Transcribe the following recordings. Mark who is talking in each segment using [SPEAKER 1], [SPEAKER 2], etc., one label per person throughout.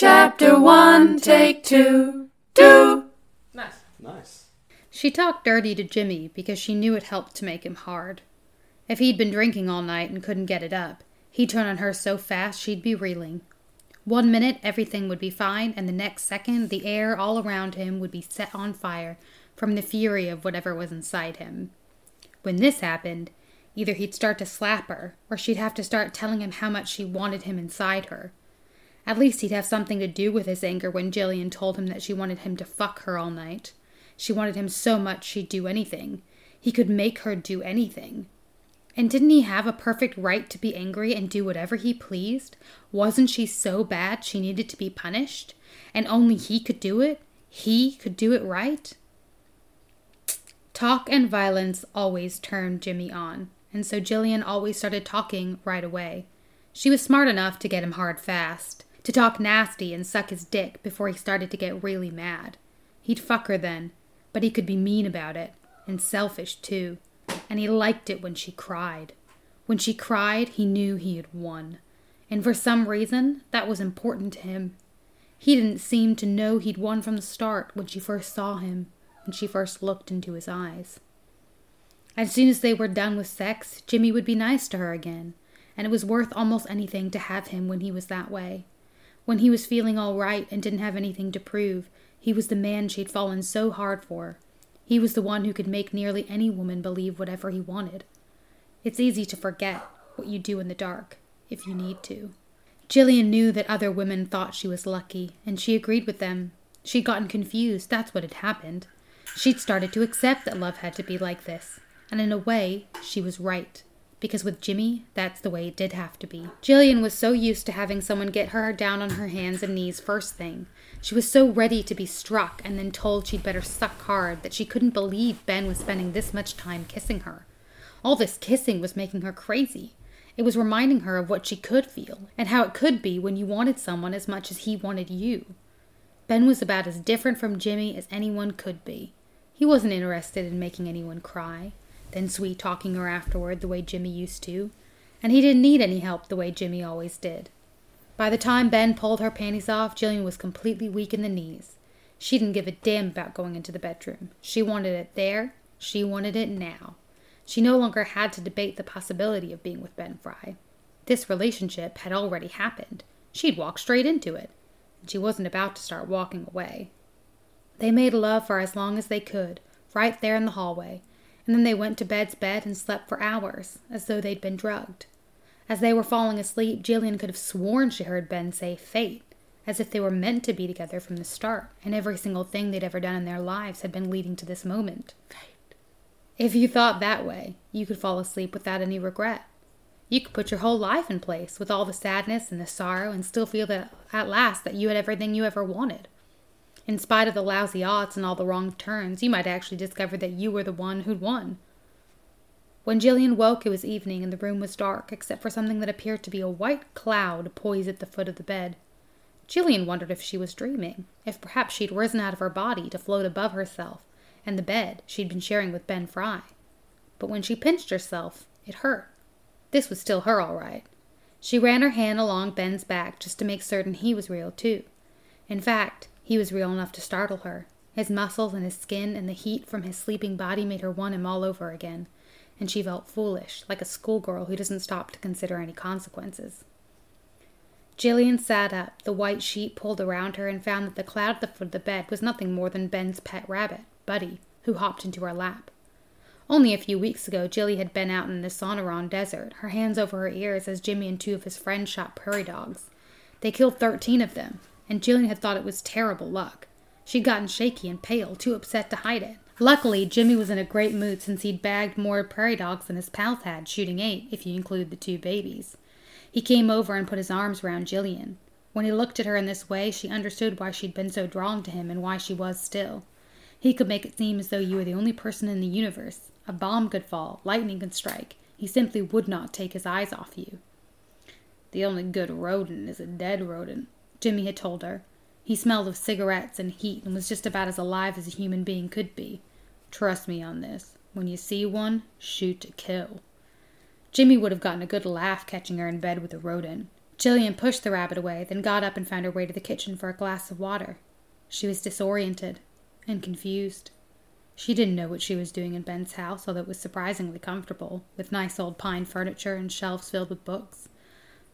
[SPEAKER 1] Chapter 1, Take 2, Do.
[SPEAKER 2] Nice.
[SPEAKER 3] Nice.
[SPEAKER 4] She talked dirty to Jimmy because she knew it helped to make him hard. If he'd been drinking all night and couldn't get it up, he'd turn on her so fast she'd be reeling. One minute everything would be fine, and the next second the air all around him would be set on fire from the fury of whatever was inside him. When this happened, either he'd start to slap her, or she'd have to start telling him how much she wanted him inside her. At least he'd have something to do with his anger when Jillian told him that she wanted him to fuck her all night. She wanted him so much she'd do anything. He could make her do anything. And didn't he have a perfect right to be angry and do whatever he pleased? Wasn't she so bad she needed to be punished? And only he could do it? He could do it right? Talk and violence always turned Jimmy on, and so Jillian always started talking right away. She was smart enough to get him hard fast, to talk nasty and suck his dick before he started to get really mad. He'd fuck her then, but he could be mean about it, and selfish too, and he liked it when she cried. When she cried, he knew he had won, and for some reason, that was important to him. He didn't seem to know he'd won from the start when she first saw him, when she first looked into his eyes. As soon as they were done with sex, Jimmy would be nice to her again, and it was worth almost anything to have him when he was that way. When he was feeling all right and didn't have anything to prove, he was the man she'd fallen so hard for. He was the one who could make nearly any woman believe whatever he wanted. It's easy to forget what you do in the dark, if you need to. Jillian knew that other women thought she was lucky, and she agreed with them. She'd gotten confused, that's what had happened. She'd started to accept that love had to be like this, and in a way, she was right because with Jimmy, that's the way it did have to be. Jillian was so used to having someone get her down on her hands and knees first thing. She was so ready to be struck and then told she'd better suck hard that she couldn't believe Ben was spending this much time kissing her. All this kissing was making her crazy. It was reminding her of what she could feel and how it could be when you wanted someone as much as he wanted you. Ben was about as different from Jimmy as anyone could be. He wasn't interested in making anyone cry then sweet talking her afterward the way Jimmy used to, and he didn't need any help the way Jimmy always did. By the time Ben pulled her panties off, Jillian was completely weak in the knees. She didn't give a damn about going into the bedroom. She wanted it there. She wanted it now. She no longer had to debate the possibility of being with Ben Frye. This relationship had already happened. She'd walked straight into it, and she wasn't about to start walking away. They made love for as long as they could, right there in the hallway, and then they went to bed's bed and slept for hours, as though they'd been drugged. As they were falling asleep, Jillian could have sworn she heard Ben say fate, as if they were meant to be together from the start, and every single thing they'd ever done in their lives had been leading to this moment. Fate. If you thought that way, you could fall asleep without any regret. You could put your whole life in place with all the sadness and the sorrow and still feel that at last that you had everything you ever wanted. In spite of the lousy odds and all the wrong turns, you might actually discover that you were the one who'd won. When Jillian woke, it was evening and the room was dark, except for something that appeared to be a white cloud poised at the foot of the bed. Jillian wondered if she was dreaming, if perhaps she'd risen out of her body to float above herself and the bed she'd been sharing with Ben Frye. But when she pinched herself, it hurt. This was still her, all right. She ran her hand along Ben's back just to make certain he was real, too. In fact, he was real enough to startle her. His muscles and his skin and the heat from his sleeping body made her want him all over again, and she felt foolish, like a schoolgirl who doesn't stop to consider any consequences. Jillian sat up, the white sheet pulled around her, and found that the cloud at the foot of the bed was nothing more than Ben's pet rabbit, Buddy, who hopped into her lap. Only a few weeks ago, Jilly had been out in the Sonoran Desert, her hands over her ears as Jimmy and two of his friends shot prairie dogs. They killed thirteen of them, and Jillian had thought it was terrible luck. She'd gotten shaky and pale, too upset to hide it. Luckily, Jimmy was in a great mood since he'd bagged more prairie dogs than his pals had, shooting eight, if you include the two babies. He came over and put his arms round Jillian. When he looked at her in this way, she understood why she'd been so drawn to him and why she was still. He could make it seem as though you were the only person in the universe. A bomb could fall, lightning could strike. He simply would not take his eyes off you. The only good rodent is a dead rodent, Jimmy had told her. He smelled of cigarettes and heat and was just about as alive as a human being could be. Trust me on this. When you see one, shoot to kill. Jimmy would have gotten a good laugh catching her in bed with a rodent. Jillian pushed the rabbit away, then got up and found her way to the kitchen for a glass of water. She was disoriented and confused. She didn't know what she was doing in Ben's house, although it was surprisingly comfortable, with nice old pine furniture and shelves filled with books.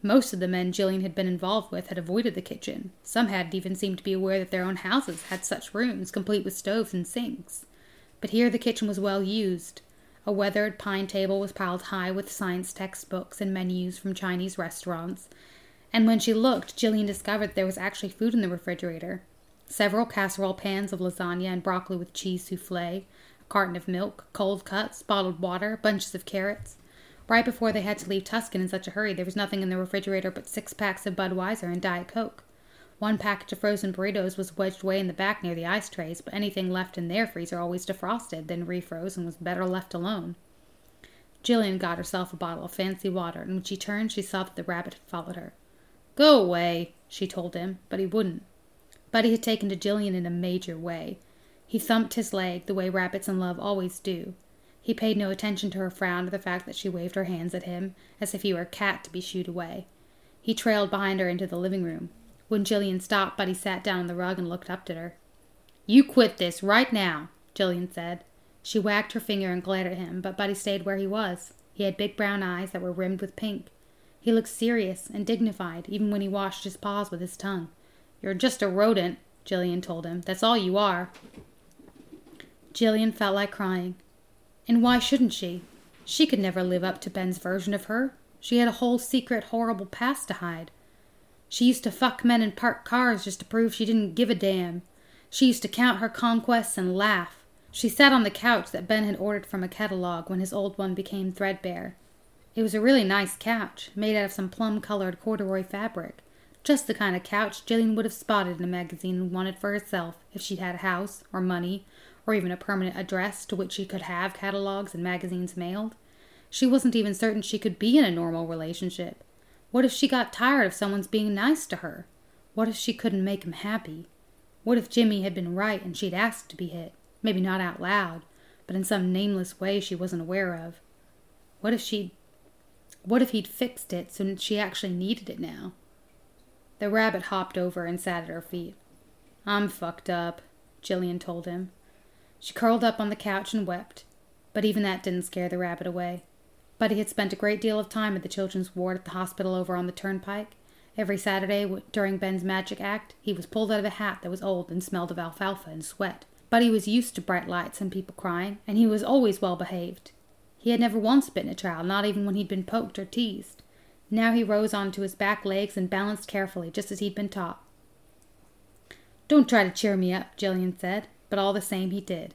[SPEAKER 4] Most of the men Jillian had been involved with had avoided the kitchen. Some hadn't even seemed to be aware that their own houses had such rooms, complete with stoves and sinks. But here the kitchen was well used. A weathered pine table was piled high with science textbooks and menus from Chinese restaurants, and when she looked, Jillian discovered there was actually food in the refrigerator. Several casserole pans of lasagna and broccoli with cheese souffle, a carton of milk, cold cuts, bottled water, bunches of carrots. Right before they had to leave Tucson in such a hurry, there was nothing in the refrigerator but six packs of Budweiser and Diet Coke. One package of frozen burritos was wedged way in the back near the ice trays, but anything left in their freezer always defrosted, then refroze, and was better left alone. Jillian got herself a bottle of fancy water, and when she turned, she saw that the rabbit had followed her. Go away, she told him, but he wouldn't. Buddy had taken to Jillian in a major way. He thumped his leg the way rabbits in love always do. He paid no attention to her frown or the fact that she waved her hands at him as if he were a cat to be shooed away. He trailed behind her into the living room. When Jillian stopped, Buddy sat down on the rug and looked up at her. You quit this right now, Jillian said. She wagged her finger and glared at him, but Buddy stayed where he was. He had big brown eyes that were rimmed with pink. He looked serious and dignified, even when he washed his paws with his tongue. You're just a rodent, Jillian told him. That's all you are. Jillian felt like crying. And why shouldn't she? She could never live up to Ben's version of her. She had a whole secret, horrible past to hide. She used to fuck men and park cars just to prove she didn't give a damn. She used to count her conquests and laugh. She sat on the couch that Ben had ordered from a catalogue when his old one became threadbare. It was a really nice couch, made out of some plum colored corduroy fabric. Just the kind of couch Jillian would have spotted in a magazine and wanted for herself if she'd had a house, or money, or even a permanent address to which she could have catalogues and magazines mailed. She wasn't even certain she could be in a normal relationship. What if she got tired of someone's being nice to her? What if she couldn't make him happy? What if Jimmy had been right and she'd asked to be hit? Maybe not out loud, but in some nameless way she wasn't aware of. What if she'd what if he'd fixed it so she actually needed it now? The rabbit hopped over and sat at her feet. I'm fucked up, Jillian told him. She curled up on the couch and wept, but even that didn't scare the rabbit away. Buddy had spent a great deal of time at the children's ward at the hospital over on the turnpike. Every Saturday during Ben's magic act, he was pulled out of a hat that was old and smelled of alfalfa and sweat. Buddy was used to bright lights and people crying, and he was always well behaved. He had never once bitten a child, not even when he'd been poked or teased. Now he rose onto his back legs and balanced carefully, just as he'd been taught. Don't try to cheer me up, Jillian said, but all the same he did.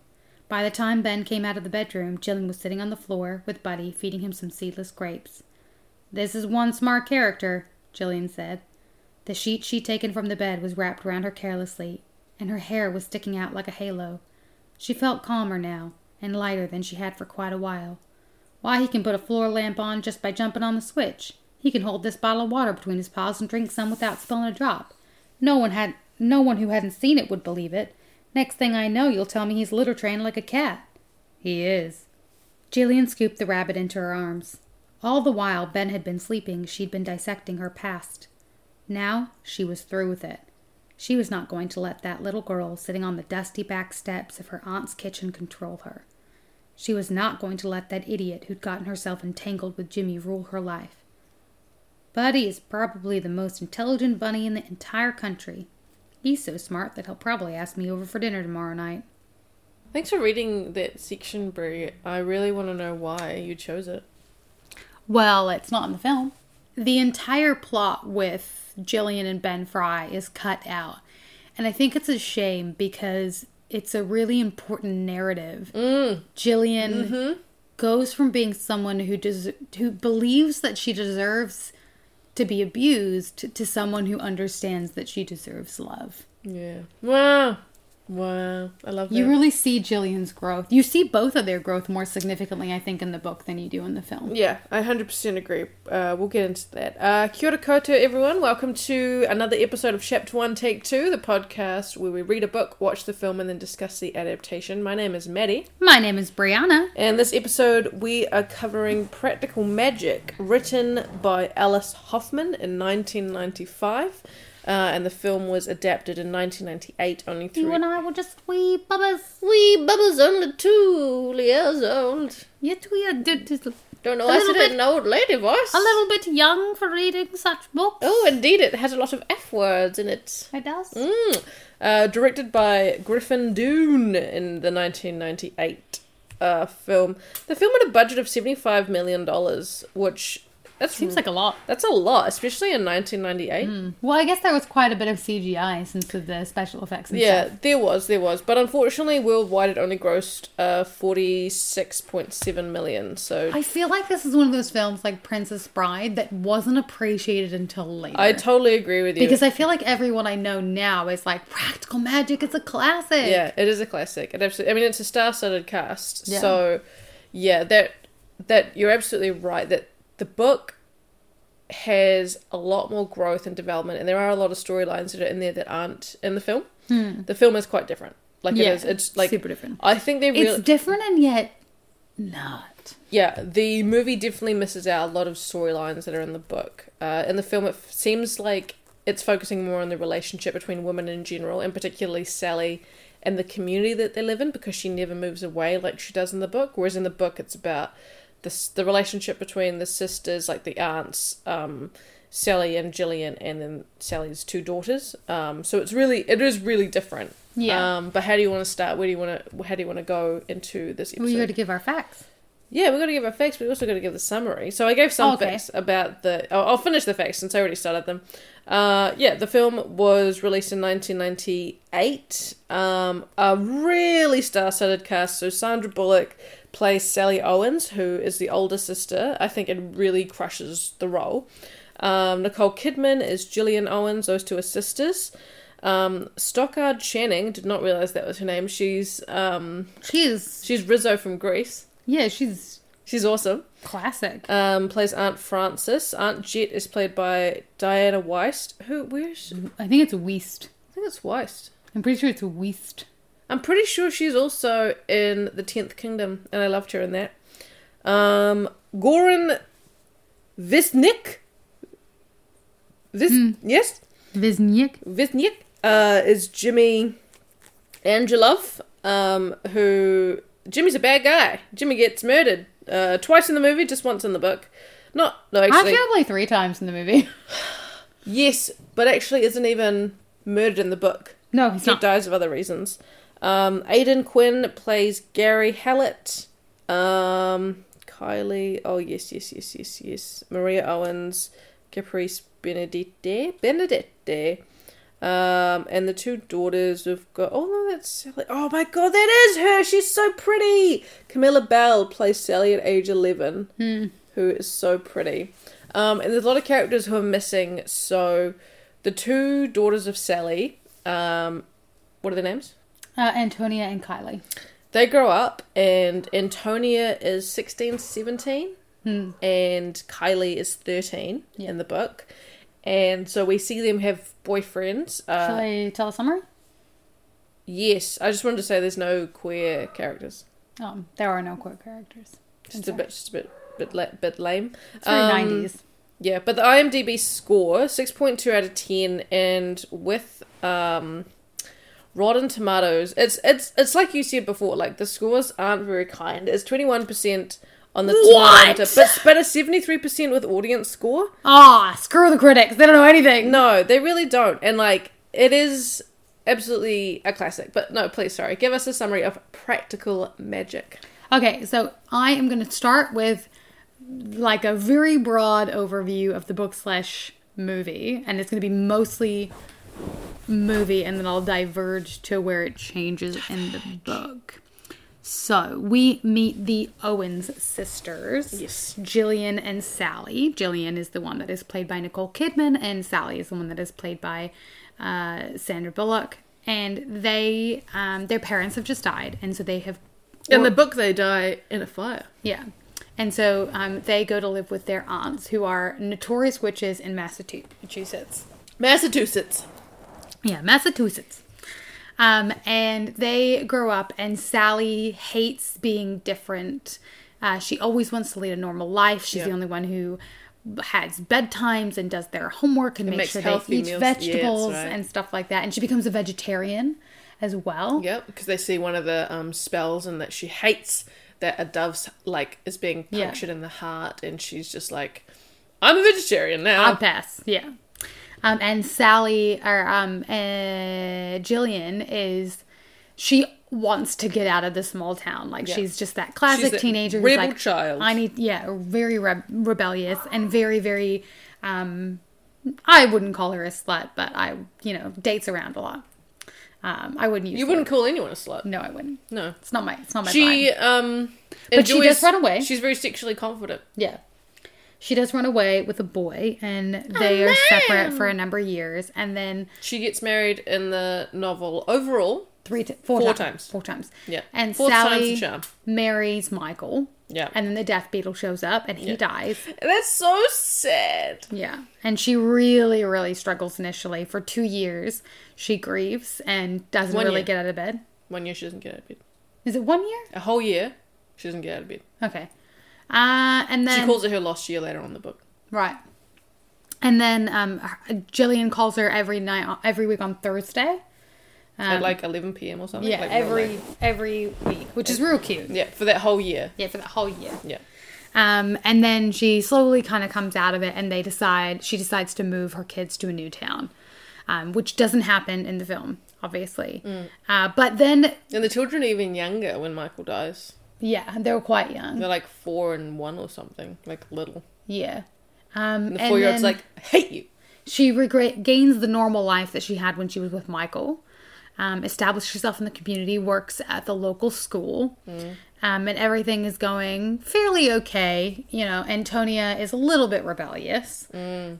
[SPEAKER 4] By the time Ben came out of the bedroom, Jillian was sitting on the floor with Buddy, feeding him some seedless grapes. This is one smart character, Jillian said. The sheet she'd taken from the bed was wrapped around her carelessly, and her hair was sticking out like a halo. She felt calmer now, and lighter than she had for quite a while. Why, he can put a floor lamp on just by jumping on the switch. He can hold this bottle of water between his paws and drink some without spilling a drop. No one had no one who hadn't seen it would believe it. Next thing I know, you'll tell me he's litter trained like a cat. He is. Jillian scooped the rabbit into her arms. All the while Ben had been sleeping, she'd been dissecting her past. Now she was through with it. She was not going to let that little girl sitting on the dusty back steps of her aunt's kitchen control her. She was not going to let that idiot who'd gotten herself entangled with Jimmy rule her life. Buddy is probably the most intelligent bunny in the entire country. He's so smart that he'll probably ask me over for dinner tomorrow night.
[SPEAKER 2] Thanks for reading that section, Brie. I really want to know why you chose it.
[SPEAKER 4] Well, it's not in the film. The entire plot with Jillian and Ben Frye is cut out. And I think it's a shame because it's a really important narrative.
[SPEAKER 2] Mm.
[SPEAKER 4] Jillian
[SPEAKER 2] Mm-hmm.
[SPEAKER 4] goes from being someone who des- who believes that she deserves to be abused to someone who understands that she deserves love.
[SPEAKER 2] Yeah. Wow. Wow, I love that.
[SPEAKER 4] You really see Jillian's growth. You see both of their growth more significantly, I think, in the book than you do in the film.
[SPEAKER 2] Yeah, I 100% agree. Uh, we'll get into that. Uh, kia ora koutou, everyone. Welcome to another episode of Chapter 1, Take 2, the podcast where we read a book, watch the film, and then discuss the adaptation. My name is Maddie.
[SPEAKER 4] My name is Brianna.
[SPEAKER 2] And this episode, we are covering Practical Magic, written by Alice Hoffman in 1995. Uh, and the film was adapted in 1998, only
[SPEAKER 4] You and I were just wee bubbas.
[SPEAKER 2] Wee Bubba's only two years old.
[SPEAKER 4] Yet we are d- d-
[SPEAKER 2] Don't know
[SPEAKER 4] A
[SPEAKER 2] I said
[SPEAKER 4] bit-
[SPEAKER 2] an old lady voice.
[SPEAKER 4] a little bit young for reading such books.
[SPEAKER 2] Oh, indeed, it has a lot of F words in it.
[SPEAKER 4] It does.
[SPEAKER 2] Mm. Uh, directed by Griffin Dunne in the 1998 uh, film. The film had a budget of $75 million, which that's,
[SPEAKER 4] Seems like a lot.
[SPEAKER 2] that's a lot, especially in 1998.
[SPEAKER 4] Well, I guess there was quite a bit of CGI since of the special effects and
[SPEAKER 2] Yeah,
[SPEAKER 4] stuff.
[SPEAKER 2] there was, there was. But unfortunately, worldwide it only grossed uh, 46.7 million. So
[SPEAKER 4] I feel like this is one of those films like Princess Bride that wasn't appreciated until later.
[SPEAKER 2] I totally agree with you.
[SPEAKER 4] because I feel like everyone I know now is like Practical Magic is a classic.
[SPEAKER 2] Yeah, it is a classic. It absolutely. I mean, it's a star-studded cast.
[SPEAKER 4] Yeah.
[SPEAKER 2] So, yeah, that that you're absolutely right. That the book has a lot more growth and development, and there are a lot of storylines that are in there that aren't in the film. The film is quite different. Like
[SPEAKER 4] Hmm. Yeah,
[SPEAKER 2] it is. It's like
[SPEAKER 4] super different.
[SPEAKER 2] I think they
[SPEAKER 4] It's
[SPEAKER 2] really.
[SPEAKER 4] different and yet not.
[SPEAKER 2] Yeah, the movie definitely misses out a lot of storylines that are in the book. Uh, in the film, it f- seems like it's focusing more on the relationship between women in general, and particularly Sally and the community that they live in, because she never moves away like she does in the book. Whereas in the book, it's about the the relationship between the sisters, like the aunts, um, Sally and Gillian, and then Sally's two daughters. Um, so it's really it is really different.
[SPEAKER 4] Yeah.
[SPEAKER 2] Um, but how do you want to start? Where do you want to? How do you want to go into this episode?
[SPEAKER 4] We got to give our facts.
[SPEAKER 2] Yeah, we're going to give our facts, but we also got to give the summary. So I gave some
[SPEAKER 4] Okay.
[SPEAKER 2] facts about the. Oh, I'll finish the facts since I already started them. Uh, yeah, the film was released in 1998. Um, a really star-studded cast. So Sandra Bullock plays Sally Owens, who is the older sister. I think it really crushes the role. Um, Nicole Kidman is Gillian Owens. Those two are sisters. Um, Stockard Channing did not realize that was her name. She's um,
[SPEAKER 4] She's
[SPEAKER 2] she's Rizzo from Grease.
[SPEAKER 4] yeah, she's
[SPEAKER 2] She's awesome.
[SPEAKER 4] classic.
[SPEAKER 2] Um, plays Aunt Frances. Aunt Jet is played by Diana Wiest. Who? Where's? I
[SPEAKER 4] I think it's Weist.
[SPEAKER 2] I think it's Weist.
[SPEAKER 4] I'm pretty sure it's Weist.
[SPEAKER 2] I'm pretty sure she's also in the Tenth Kingdom, and I loved her in that. Um, Goran Višnjić. Vis yes,
[SPEAKER 4] Viznik.
[SPEAKER 2] Visnik uh, is Jimmy Angelov. Um, who Jimmy's a bad guy. Jimmy gets murdered uh, twice in the movie, just once in the book. Not no actually.
[SPEAKER 4] Like three times in the movie.
[SPEAKER 2] Yes, but actually isn't even murdered in the book.
[SPEAKER 4] No, he's not.
[SPEAKER 2] He
[SPEAKER 4] not.
[SPEAKER 2] dies of other reasons. Um, Aidan Quinn plays Gary Hallett. Um, Kylie. Oh yes, yes, yes, yes, yes. Maria Owens, Caprice Benedetti, Benedette. Um, and the two daughters we've got. Oh no, that's Sally. Oh my god, that is her. She's so pretty. Camilla Belle plays Sally at age eleven, who is so pretty. Um, and there's a lot of characters who are missing. So, the two daughters of Sally. Um, what are their names?
[SPEAKER 4] Uh, Antonia and Kylie.
[SPEAKER 2] They grow up, and Antonia is 16, 17, and Kylie is 13 in the book. And so we see them have boyfriends.
[SPEAKER 4] Shall
[SPEAKER 2] Uh,
[SPEAKER 4] I tell a summary?
[SPEAKER 2] yes, I just wanted to say there's no queer characters.
[SPEAKER 4] Um, there are no queer characters.
[SPEAKER 2] Just a bit, just a bit, bit, la- bit lame.
[SPEAKER 4] It's very
[SPEAKER 2] Um,
[SPEAKER 4] 90s.
[SPEAKER 2] Yeah, but the IMDb score six point two out of ten, and with um, Rotten Tomatoes, it's it's it's like you said before. Like the scores aren't very kind. It's twenty one percent on the
[SPEAKER 4] What?
[SPEAKER 2] But but a seventy three percent with audience score.
[SPEAKER 4] Ah, screw the critics. They don't know anything.
[SPEAKER 2] No, they really don't. And like it is absolutely a classic. But no, please, sorry, give us a summary of Practical Magic.
[SPEAKER 4] Okay, so I am going to start with like a very broad overview of the book slash movie, and it's going to be mostly movie, and then I'll diverge to where it changes in the book. So we meet the Owens sisters.
[SPEAKER 2] Yes.
[SPEAKER 4] Jillian and Sally. Jillian is the one that is played by Nicole Kidman, and Sally is the one that is played by uh, Sandra Bullock. and they um, their parents have just died, and so they have
[SPEAKER 2] In the book, they die in a fire.
[SPEAKER 4] yeah. And so um, they go to live with their aunts, who are notorious witches in Massachusetts.
[SPEAKER 2] Massachusetts.
[SPEAKER 4] Yeah, Massachusetts. Um, and they grow up, and Sally hates being different. Uh, she always wants to lead a normal life. She's the only one who has bedtimes and does their homework and makes
[SPEAKER 2] makes
[SPEAKER 4] sure they eat
[SPEAKER 2] meals. Yeah,
[SPEAKER 4] vegetables
[SPEAKER 2] right.
[SPEAKER 4] and stuff like that. And she becomes a vegetarian as well.
[SPEAKER 2] Yep, because they see one of the um, spells and that she hates that a dove's like is being
[SPEAKER 4] Yeah.
[SPEAKER 2] punctured in the heart, and she's just like, "I'm a vegetarian now."
[SPEAKER 4] I'll pass. Yeah. Um, and Sally or um, uh, Jillian is she wants to get out of the small town. Like
[SPEAKER 2] Yeah.
[SPEAKER 4] she's just that classic teenager
[SPEAKER 2] rebel
[SPEAKER 4] like,
[SPEAKER 2] child.
[SPEAKER 4] I need yeah, very re- rebellious and very very. Um, I wouldn't call her a slut, but I you know dates around a lot. Um, I wouldn't use.
[SPEAKER 2] you wouldn't
[SPEAKER 4] word.
[SPEAKER 2] call anyone a slut.
[SPEAKER 4] No, I wouldn't.
[SPEAKER 2] No.
[SPEAKER 4] It's not my. It's not my.
[SPEAKER 2] She
[SPEAKER 4] vibe.
[SPEAKER 2] um,
[SPEAKER 4] But she does run away.
[SPEAKER 2] She's very sexually confident.
[SPEAKER 4] Yeah. She does run away with a boy, and oh, they
[SPEAKER 2] Oh,
[SPEAKER 4] are separate for a number of years, and then
[SPEAKER 2] She gets married in the novel overall.
[SPEAKER 4] three, t- four,
[SPEAKER 2] Four
[SPEAKER 4] times.
[SPEAKER 2] times.
[SPEAKER 4] four times.
[SPEAKER 2] Yeah,
[SPEAKER 4] and
[SPEAKER 2] Fourth time's
[SPEAKER 4] Sally
[SPEAKER 2] charm.
[SPEAKER 4] marries Michael.
[SPEAKER 2] Yeah.
[SPEAKER 4] and then the Death Beetle shows up, and he dies.
[SPEAKER 2] That's so sad.
[SPEAKER 4] Yeah, and she really, really struggles initially for two years. She grieves and doesn't
[SPEAKER 2] One
[SPEAKER 4] really
[SPEAKER 2] year.
[SPEAKER 4] get out of bed.
[SPEAKER 2] One year she doesn't get out of bed.
[SPEAKER 4] Is it one year?
[SPEAKER 2] A whole year she doesn't get out of bed.
[SPEAKER 4] Okay. Uh, and then
[SPEAKER 2] She calls it her lost year later on the book.
[SPEAKER 4] Right. And then um, Jillian calls her every night, every week on Thursday.
[SPEAKER 2] At like 11 p.m. or something.
[SPEAKER 4] Um, Yeah,
[SPEAKER 2] like
[SPEAKER 4] every every week, which is real cute.
[SPEAKER 2] Yeah, for that whole year.
[SPEAKER 4] Yeah, for the whole year.
[SPEAKER 2] Yeah.
[SPEAKER 4] Um, and then she slowly kind of comes out of it, and they decide she decides to move her kids to a new town, um, which doesn't happen in the film, obviously.
[SPEAKER 2] Mm.
[SPEAKER 4] Uh, but then,
[SPEAKER 2] And the children are even younger when Michael dies.
[SPEAKER 4] Yeah, they were quite young.
[SPEAKER 2] They're like four and one or something, like little.
[SPEAKER 4] Yeah. Um,
[SPEAKER 2] And the four year old's like, I hate you.
[SPEAKER 4] She regret gains the normal life that she had when she was with Michael. Um, established herself in the community, works at the local school, um, and everything is going fairly okay. You know, Antonia is a little bit rebellious.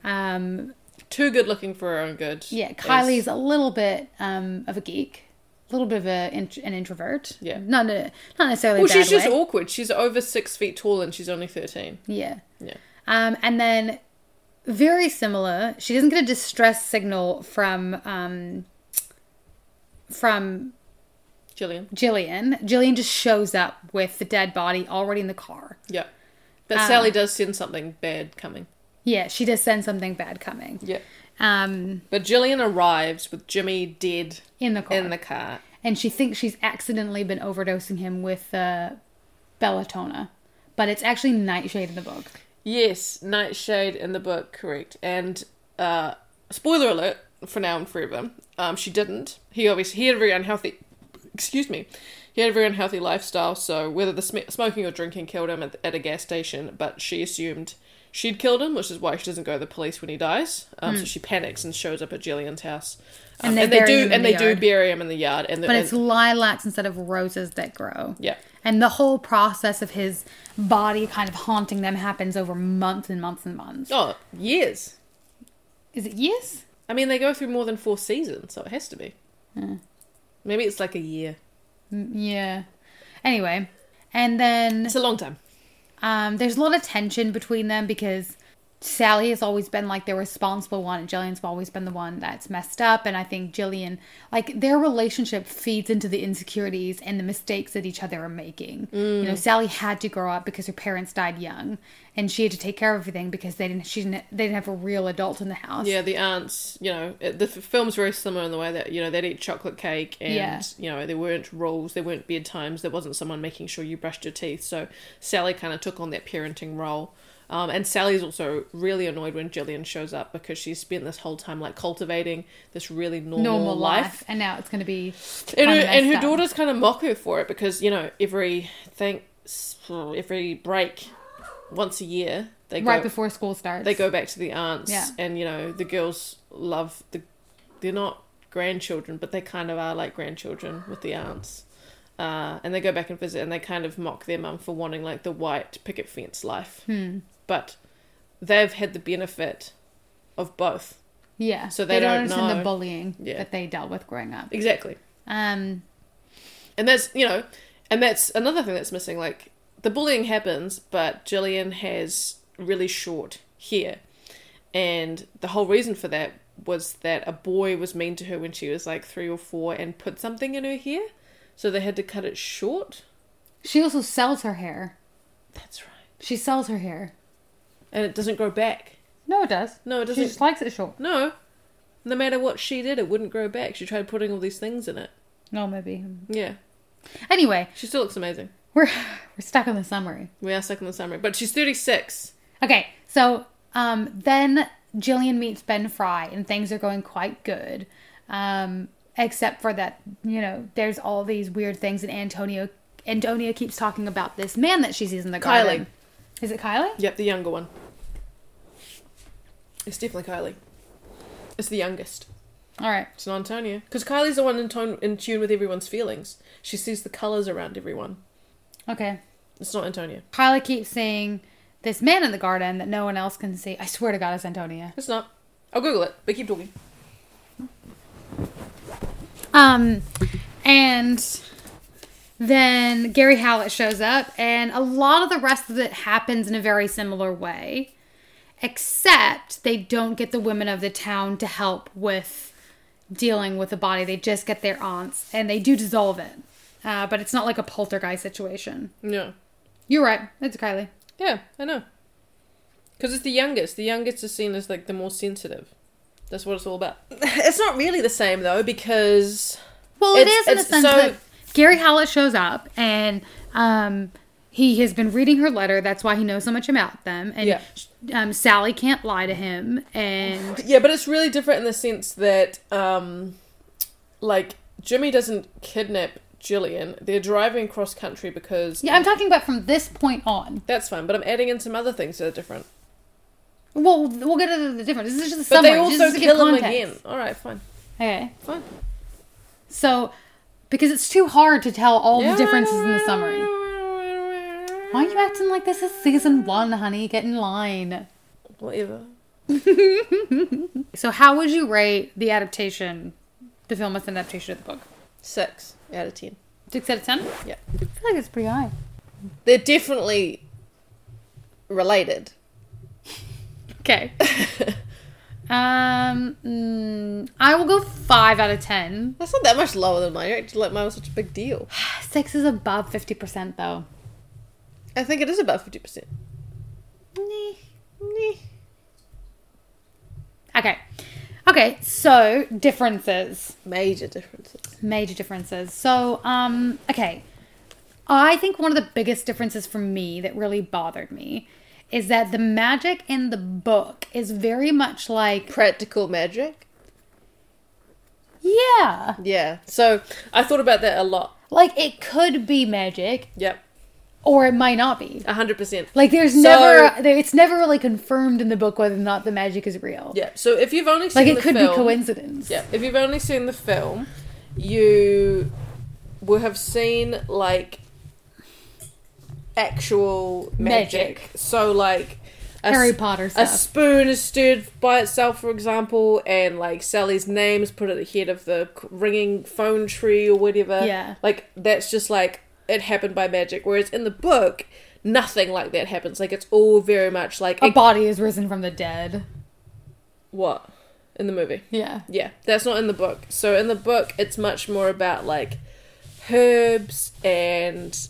[SPEAKER 4] Um,
[SPEAKER 2] Too good looking for her own good.
[SPEAKER 4] yeah,
[SPEAKER 2] Is-
[SPEAKER 4] Kylie's a little bit um, of a geek, little bit of a, an introvert.
[SPEAKER 2] Yeah.
[SPEAKER 4] not a, not necessarily.
[SPEAKER 2] Well, she's just
[SPEAKER 4] way.
[SPEAKER 2] awkward. She's over six feet tall and she's only 13.
[SPEAKER 4] Yeah.
[SPEAKER 2] Yeah.
[SPEAKER 4] Um, and then, very similar, she doesn't get a distress signal from um, from
[SPEAKER 2] Jillian.
[SPEAKER 4] Jillian. Jillian just shows up with the dead body already in the car.
[SPEAKER 2] Yeah. But. Sally does send something bad coming.
[SPEAKER 4] Yeah, she does send something bad coming.
[SPEAKER 2] Yeah.
[SPEAKER 4] Um,
[SPEAKER 2] But Jillian arrives with Jimmy dead
[SPEAKER 4] in the car,
[SPEAKER 2] in the car.
[SPEAKER 4] and she thinks she's accidentally been overdosing him with uh, belladonna, but it's actually Nightshade in the book.
[SPEAKER 2] Yes, Nightshade in the book, correct. And uh spoiler alert for now and forever. Um, she didn't. He obviously he had a very unhealthy. Excuse me. He had a very unhealthy lifestyle. So whether the sm- smoking or drinking killed him at, at a gas station, but she assumed she'd killed him, which is why she doesn't go to the police when he dies. Um, so she panics and shows up at Jillian's house. Um,
[SPEAKER 4] Hmm. And they
[SPEAKER 2] and they do and
[SPEAKER 4] the
[SPEAKER 2] they do bury him in the yard. And the,
[SPEAKER 4] But
[SPEAKER 2] and-
[SPEAKER 4] it's lilacs instead of roses that grow.
[SPEAKER 2] yeah.
[SPEAKER 4] And the whole process of his body kind of haunting them happens over months and months and months.
[SPEAKER 2] Oh, years.
[SPEAKER 4] Is it years?
[SPEAKER 2] I mean, they go through more than four seasons, so it has to be.
[SPEAKER 4] Hmm.
[SPEAKER 2] Maybe it's like a year.
[SPEAKER 4] Mm, Yeah. Anyway, and then
[SPEAKER 2] It's a long time.
[SPEAKER 4] Um, there's a lot of tension between them because Sally has always been like the responsible one, and Jillian's always been the one that's messed up. And I think Jillian, like their relationship, feeds into the insecurities and the mistakes that each other are making. You mm. know, Sally had to grow up because her parents died young, and she had to take care of everything because they didn't. She didn't. They didn't have a real adult in the house.
[SPEAKER 2] Yeah, the aunts, you know, it, the f- film's very similar in the way that, you know, they'd eat chocolate cake and,
[SPEAKER 4] Yeah.
[SPEAKER 2] you know, there weren't rules, there weren't bedtimes, there wasn't someone making sure you brushed your teeth. So Sally kind of took on that parenting role. Um, and Sally's also really annoyed when Jillian shows up because she's spent this whole time like cultivating this really normal,
[SPEAKER 4] Normal life.
[SPEAKER 2] life.
[SPEAKER 4] and now it's going to be.
[SPEAKER 2] And her, and her daughters kind of mock her for it because, you know, every thank every break once a year they go
[SPEAKER 4] right before school starts.
[SPEAKER 2] they go back to the aunts
[SPEAKER 4] Yeah.
[SPEAKER 2] and you know the girls love the they're not grandchildren but they kind of are like grandchildren with the aunts uh, and they go back and visit and they kind of mock their mum for wanting like the white picket fence life
[SPEAKER 4] Hmm.
[SPEAKER 2] But they've had the benefit of both
[SPEAKER 4] Yeah.
[SPEAKER 2] So they don't
[SPEAKER 4] understand
[SPEAKER 2] know.
[SPEAKER 4] the bullying
[SPEAKER 2] Yeah.
[SPEAKER 4] that they dealt with growing up.
[SPEAKER 2] Exactly.
[SPEAKER 4] Um,
[SPEAKER 2] And that's, you know, and that's another thing that's missing. Like, the bullying happens, but Jillian has really short hair. And the whole reason for that was that a boy was mean to her when she was like three or four and put something in her hair. So they had to cut it short.
[SPEAKER 4] she also sells her hair.
[SPEAKER 2] That's right.
[SPEAKER 4] She sells her hair.
[SPEAKER 2] And it doesn't grow back.
[SPEAKER 4] No, it does.
[SPEAKER 2] No, it doesn't.
[SPEAKER 4] just likes it short.
[SPEAKER 2] No. No matter what she did, it wouldn't grow back. She tried putting all these things in it.
[SPEAKER 4] No, maybe.
[SPEAKER 2] Yeah.
[SPEAKER 4] Anyway,
[SPEAKER 2] She still looks amazing.
[SPEAKER 4] we're we're stuck in the summary.
[SPEAKER 2] We are stuck in the summary. But she's 36.
[SPEAKER 4] Okay, so um, then Jillian meets Ben Frye, and things are going quite good, um, except for that you know there's all these weird things, and Antonio Antonia keeps talking about this man that she sees in the garden. Kylie. Is it Kylie?
[SPEAKER 2] Yep, the younger one. It's definitely Kylie. It's the youngest.
[SPEAKER 4] All right.
[SPEAKER 2] It's not Antonia. Because Kylie's the one in, tone, in tune with everyone's feelings. She sees the colours around everyone.
[SPEAKER 4] Okay.
[SPEAKER 2] It's not Antonia.
[SPEAKER 4] Kylie keeps seeing this man in the garden that no one else can see. I swear to God, it's Antonia.
[SPEAKER 2] It's not. I'll Google it, but keep talking.
[SPEAKER 4] Um, and then Gary Hallett shows up, and a lot of the rest of it happens in a very similar way, except they don't get the women of the town to help with dealing with the body. They just get their aunts, and they do dissolve it. Uh, but it's not like a poltergeist situation.
[SPEAKER 2] Yeah.
[SPEAKER 4] You're right. It's Kylie.
[SPEAKER 2] Yeah, I know. Because it's the youngest. The youngest is seen as like the more sensitive. That's what it's all about. It's not really the same though, because
[SPEAKER 4] Well,
[SPEAKER 2] It's-
[SPEAKER 4] in the
[SPEAKER 2] it's-
[SPEAKER 4] sense
[SPEAKER 2] so-
[SPEAKER 4] that Gary Hallett shows up and um, he has been reading her letter. That's why he knows so much about them. And
[SPEAKER 2] Yeah.
[SPEAKER 4] um, Sally can't lie to him. And
[SPEAKER 2] Yeah, but it's really different in the sense that, um, like, Jimmy doesn't kidnap Jillian. They're driving cross country because.
[SPEAKER 4] yeah, I'm talking about from this point on.
[SPEAKER 2] That's fine, but I'm adding in some other things that are different.
[SPEAKER 4] Well, we'll get into the difference. This is just a
[SPEAKER 2] But
[SPEAKER 4] summary.
[SPEAKER 2] they also kill him again. Alright, fine.
[SPEAKER 4] Okay.
[SPEAKER 2] Fine.
[SPEAKER 4] So, because it's too hard to tell all the differences in the summary. Why are you acting like this is season one, honey? Get in line.
[SPEAKER 2] Whatever.
[SPEAKER 4] So, how would you rate the adaptation, the film as an adaptation of the book?
[SPEAKER 2] Six out of ten.
[SPEAKER 4] Six out of ten?
[SPEAKER 2] Yeah.
[SPEAKER 4] I feel like it's pretty high.
[SPEAKER 2] They're definitely related.
[SPEAKER 4] Okay. um, mm, I will go five out of ten.
[SPEAKER 2] That's not that much lower than mine. You actually like mine was such a big deal.
[SPEAKER 4] Six is above fifty percent, though.
[SPEAKER 2] I think it is about fifty percent.
[SPEAKER 4] Okay. Okay, so differences.
[SPEAKER 2] Major differences.
[SPEAKER 4] Major differences. So, um, okay. I think one of the biggest differences for me that really bothered me is that the magic in the book is very much like,
[SPEAKER 2] Practical magic.
[SPEAKER 4] yeah,
[SPEAKER 2] Yeah. So I thought about that a lot.
[SPEAKER 4] like it could be magic
[SPEAKER 2] Yep.
[SPEAKER 4] Or it might not be.
[SPEAKER 2] A hundred percent.
[SPEAKER 4] Like there's
[SPEAKER 2] So-
[SPEAKER 4] never, it's never really confirmed in the book whether or not the magic is real.
[SPEAKER 2] Yeah. So if you've only seen
[SPEAKER 4] Like it
[SPEAKER 2] the
[SPEAKER 4] could
[SPEAKER 2] film,
[SPEAKER 4] be coincidence.
[SPEAKER 2] Yeah. If you've only seen the film, you will have seen like actual magic.
[SPEAKER 4] Magic.
[SPEAKER 2] So like a
[SPEAKER 4] Harry Potter
[SPEAKER 2] A spoon is stirred by itself, for example, and like Sally's name is put at the head of the ringing phone tree or whatever.
[SPEAKER 4] Yeah.
[SPEAKER 2] Like that's just like it happened by magic. Whereas in the book, nothing like that happens. Like it's all very much like
[SPEAKER 4] A body is risen from the dead.
[SPEAKER 2] what in the movie.
[SPEAKER 4] Yeah.
[SPEAKER 2] Yeah, that's not in the book. So in the book, it's much more about like herbs and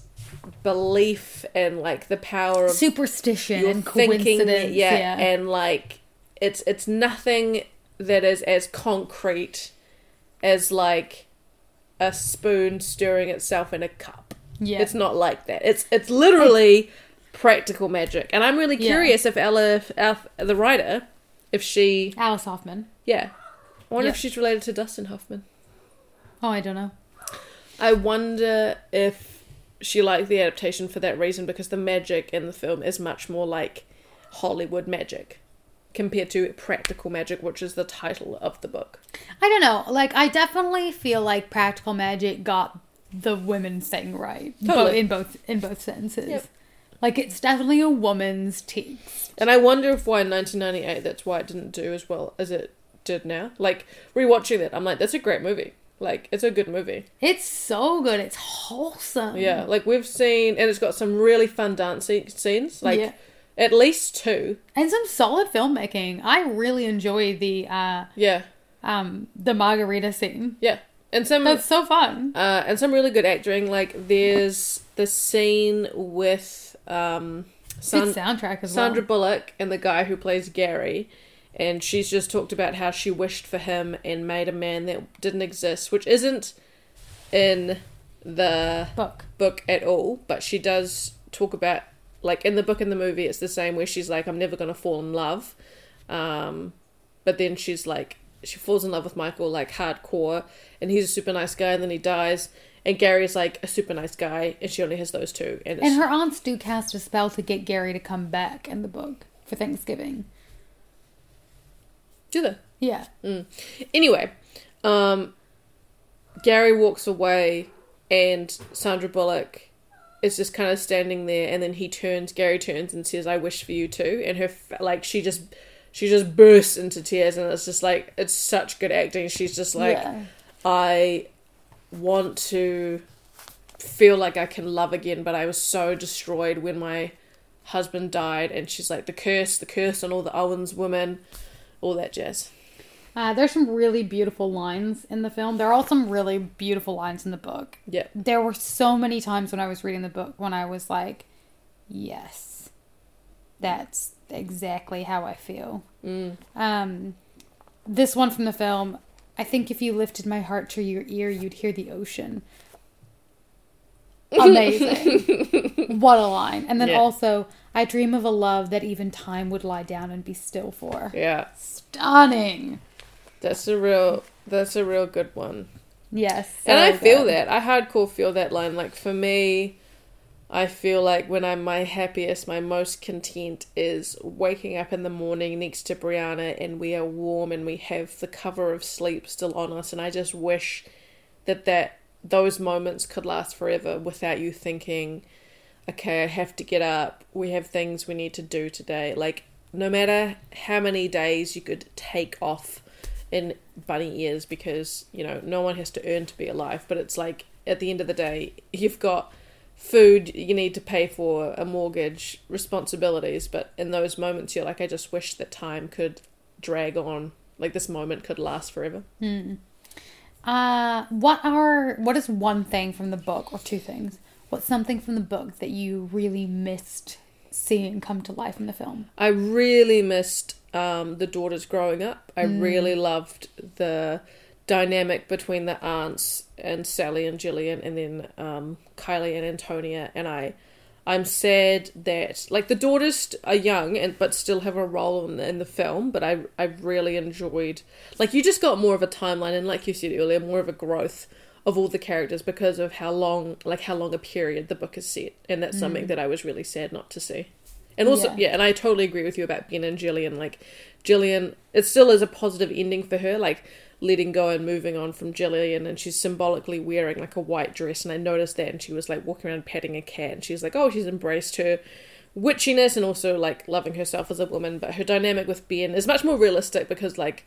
[SPEAKER 2] belief and like the power of
[SPEAKER 4] Superstition and
[SPEAKER 2] thinking.
[SPEAKER 4] coincidence.
[SPEAKER 2] Yeah,
[SPEAKER 4] yeah.
[SPEAKER 2] and like it's it's nothing that is as concrete as like a spoon stirring itself in a cup.
[SPEAKER 4] Yeah.
[SPEAKER 2] It's not like that. It's it's literally practical magic. And I'm really curious if Ella, if, if the writer, if she,
[SPEAKER 4] Alice Hoffman.
[SPEAKER 2] yeah, I wonder
[SPEAKER 4] Yeah.
[SPEAKER 2] if she's related to Dustin Hoffman.
[SPEAKER 4] Oh, I don't know.
[SPEAKER 2] I wonder if she liked the adaptation for that reason because the magic in the film is much more like Hollywood magic compared to practical magic, which is the title of the book.
[SPEAKER 4] I don't know. Like, I definitely feel like practical magic got the women thing right, Bo-
[SPEAKER 2] Totally.
[SPEAKER 4] in both in both senses.
[SPEAKER 2] Yep.
[SPEAKER 4] Like, it's definitely a woman's text.
[SPEAKER 2] And I wonder if why in 1998 that's why it didn't do as well as it did now. Like rewatching that, I'm like, that's a great movie. Like it's a good movie.
[SPEAKER 4] It's so good. It's wholesome.
[SPEAKER 2] Yeah, like we've seen, and it's got some really fun dancing scenes. Like
[SPEAKER 4] Yeah.
[SPEAKER 2] at least two.
[SPEAKER 4] And some solid filmmaking. I really enjoy the uh
[SPEAKER 2] Yeah,
[SPEAKER 4] um the margarita scene.
[SPEAKER 2] yeah, and some
[SPEAKER 4] That's so fun.
[SPEAKER 2] uh, and some really good acting. Like there's the scene with um San-
[SPEAKER 4] soundtrack as
[SPEAKER 2] Sandra
[SPEAKER 4] well.
[SPEAKER 2] Bullock and the guy who plays Gary, and she's just talked about how she wished for him and made a man that didn't exist, which isn't in the
[SPEAKER 4] Book.
[SPEAKER 2] book at all, but she does talk about like in the book and the movie it's the same where she's like I'm never going to fall in love. Um but then she's like she falls in love with Michael like hardcore and he's a super nice guy and then he dies and Gary's like a super nice guy and she only has those two and,
[SPEAKER 4] And her aunts do cast a spell to get Gary to come back in the book for Thanksgiving.
[SPEAKER 2] do they?
[SPEAKER 4] Yeah.
[SPEAKER 2] Anyway, um, Gary walks away, and Sandra Bullock is just kind of standing there, and then he turns. Gary turns and says, "I wish for you too." And her like she just she just bursts into tears, and it's just like it's such good acting. She's just like,
[SPEAKER 4] yeah.
[SPEAKER 2] I want to feel like I can love again, but I was so destroyed when my husband died, and she's like the curse, the curse on all the Owens women, all that jazz.
[SPEAKER 4] Uh, there's some really beautiful lines in the film. There are also some really beautiful lines in the book.
[SPEAKER 2] Yeah.
[SPEAKER 4] There were so many times when I was reading the book when I was like, yes, that's exactly how I feel.
[SPEAKER 2] Mm.
[SPEAKER 4] Um, this one from the film, I think if you lifted my heart to your ear, you'd hear the ocean. Amazing. what a line. And then
[SPEAKER 2] Yeah.
[SPEAKER 4] also, I dream of a love that even time would lie down and be still for.
[SPEAKER 2] Yeah.
[SPEAKER 4] Stunning.
[SPEAKER 2] That's a real that's a real good one.
[SPEAKER 4] Yes.
[SPEAKER 2] and I
[SPEAKER 4] so
[SPEAKER 2] feel
[SPEAKER 4] good.
[SPEAKER 2] that. I hardcore feel that line. Like for me, I feel like when I'm my happiest, my most content is waking up in the morning next to Brianna and we are warm and we have the cover of sleep still on us and I just wish that that those moments could last forever without you thinking, okay, I have to get up. We have things we need to do today. Like no matter how many days you could take off in bunny ears because you know no one has to earn to be alive but it's like at the end of the day you've got food you need to pay for a mortgage responsibilities but in those moments you're like i just wish that time could drag on like this moment could last forever
[SPEAKER 4] Uh, what are what is one thing from the book or two things? What's something from the book that you really missed seeing come to life in the film?
[SPEAKER 2] I really missed um, the daughters growing up. I really loved the dynamic between the aunts and Sally and Gillian, and then um, Kylie and Antonia. And I, I'm sad that like the daughters are young and but still have a role in the, in the film. But I I really enjoyed like you just got more of a timeline and like you said earlier, more of a growth of all the characters because of how long like how long a period the book is set, and that's something that I was really sad not to see. And also,
[SPEAKER 4] Yeah.
[SPEAKER 2] yeah. and I totally agree with you about Ben and Jillian. Like, Jillian, it still is a positive ending for her, like letting go and moving on from Gillian, and she's symbolically wearing like a white dress. And I noticed that, and she was like walking around petting a cat, and she's like, oh, she's embraced her witchiness and also like loving herself as a woman. But her dynamic with Ben is much more realistic because, like,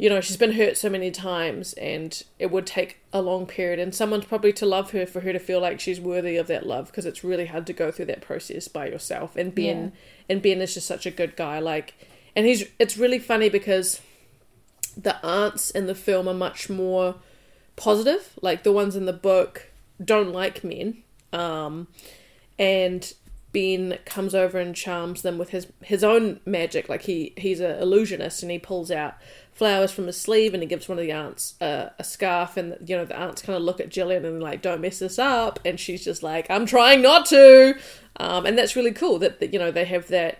[SPEAKER 2] you know, she's been hurt so many times and it would take a long period and someone probably to love her for her to feel like she's worthy of that love because it's really hard to go through that process by yourself. And Ben and Ben is just such a good guy like and he's it's really funny because the aunts in the film are much more positive. Like the ones in the book don't like men. Um and Ben comes over and charms them with his his own magic. Like he he's an illusionist and he pulls out flowers from his sleeve and he gives one of the aunts a, a scarf and you know the aunts kind of look at Jillian and like don't mess this up and she's just like I'm trying not to, um, and that's really cool that, that you know they have that.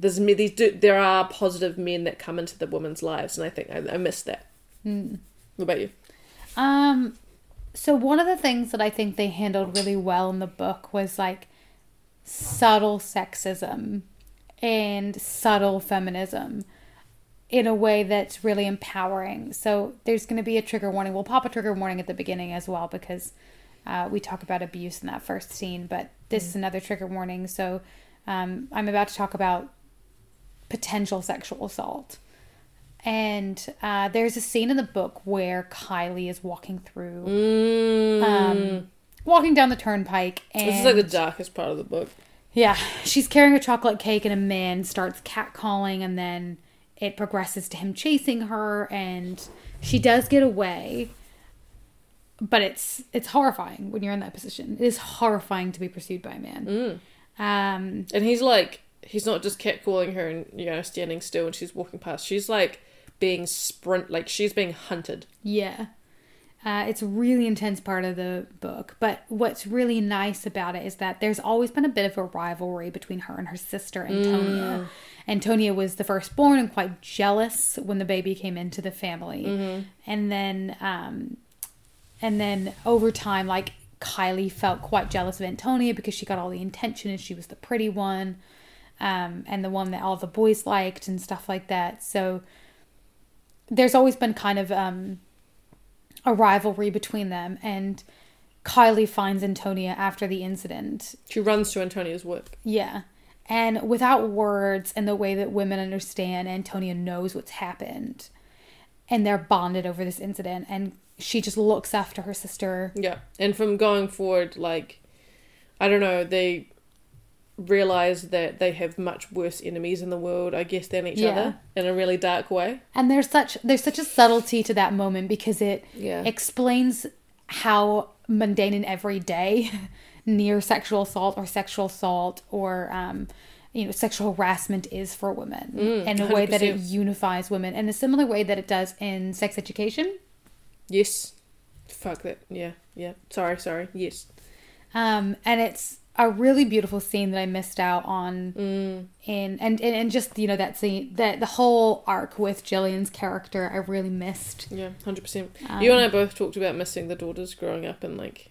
[SPEAKER 2] There's me- these do, there are positive men that come into the women's lives and I think I, I missed that. What about you?
[SPEAKER 4] Um, so one of the things that I think they handled really well in the book was like subtle sexism and subtle feminism in a way that's really empowering. So there's going to be a trigger warning. We'll pop a trigger warning at the beginning as well because uh, we talk about abuse in that first scene, but this is another trigger warning. So um, I'm about to talk about potential sexual assault. And uh, there's a scene in the book where Kylie is walking through,
[SPEAKER 2] Mm.
[SPEAKER 4] um, walking down the turnpike, and
[SPEAKER 2] this is like the darkest part of the book.
[SPEAKER 4] yeah, she's carrying a chocolate cake, and a man starts catcalling, and then it progresses to him chasing her, and she does get away. But it's it's horrifying when you're in that position. It is horrifying to be pursued by a man. Um,
[SPEAKER 2] And he's like, he's not just kept calling her and you know standing still and she's walking past. She's like being sprint, like she's being hunted.
[SPEAKER 4] Yeah. Uh, it's a really intense part of the book. But what's really nice about it is that there's always been a bit of a rivalry between her and her sister, Antonia. Antonia was the firstborn and quite jealous when the baby came into the family. And then, um, and then over time, like Kylie felt quite jealous of Antonia because she got all the attention and she was the pretty one, um, and the one that all the boys liked and stuff like that. So there's always been kind of um, a rivalry between them, and Kylie finds Antonia after the incident.
[SPEAKER 2] She runs to Antonia's work.
[SPEAKER 4] Yeah. And without words and the way that women understand, Antonia knows what's happened. And they're bonded over this incident. And she just looks after her sister.
[SPEAKER 2] Yeah. And from going forward, like, I don't know, they realize that they have much worse enemies in the world, I guess, than each
[SPEAKER 4] Yeah.
[SPEAKER 2] other in a really dark way.
[SPEAKER 4] And there's such there's such a subtlety to that moment because it
[SPEAKER 2] Yeah.
[SPEAKER 4] explains how mundane and everyday near sexual assault or sexual assault or um, you know sexual harassment is for women
[SPEAKER 2] Mm,
[SPEAKER 4] in a way that it unifies women in a similar way that it does in sex education
[SPEAKER 2] Yes. Fuck that. Yeah. Yeah. Sorry, sorry. Yes.
[SPEAKER 4] um, and it's a really beautiful scene that I missed out on
[SPEAKER 2] Mm.
[SPEAKER 4] in and, and and just you know that scene that the whole arc with Gillian's character I really missed
[SPEAKER 2] Yeah, hundred percent.
[SPEAKER 4] Um,
[SPEAKER 2] You and I both talked about missing the daughters growing up, and like,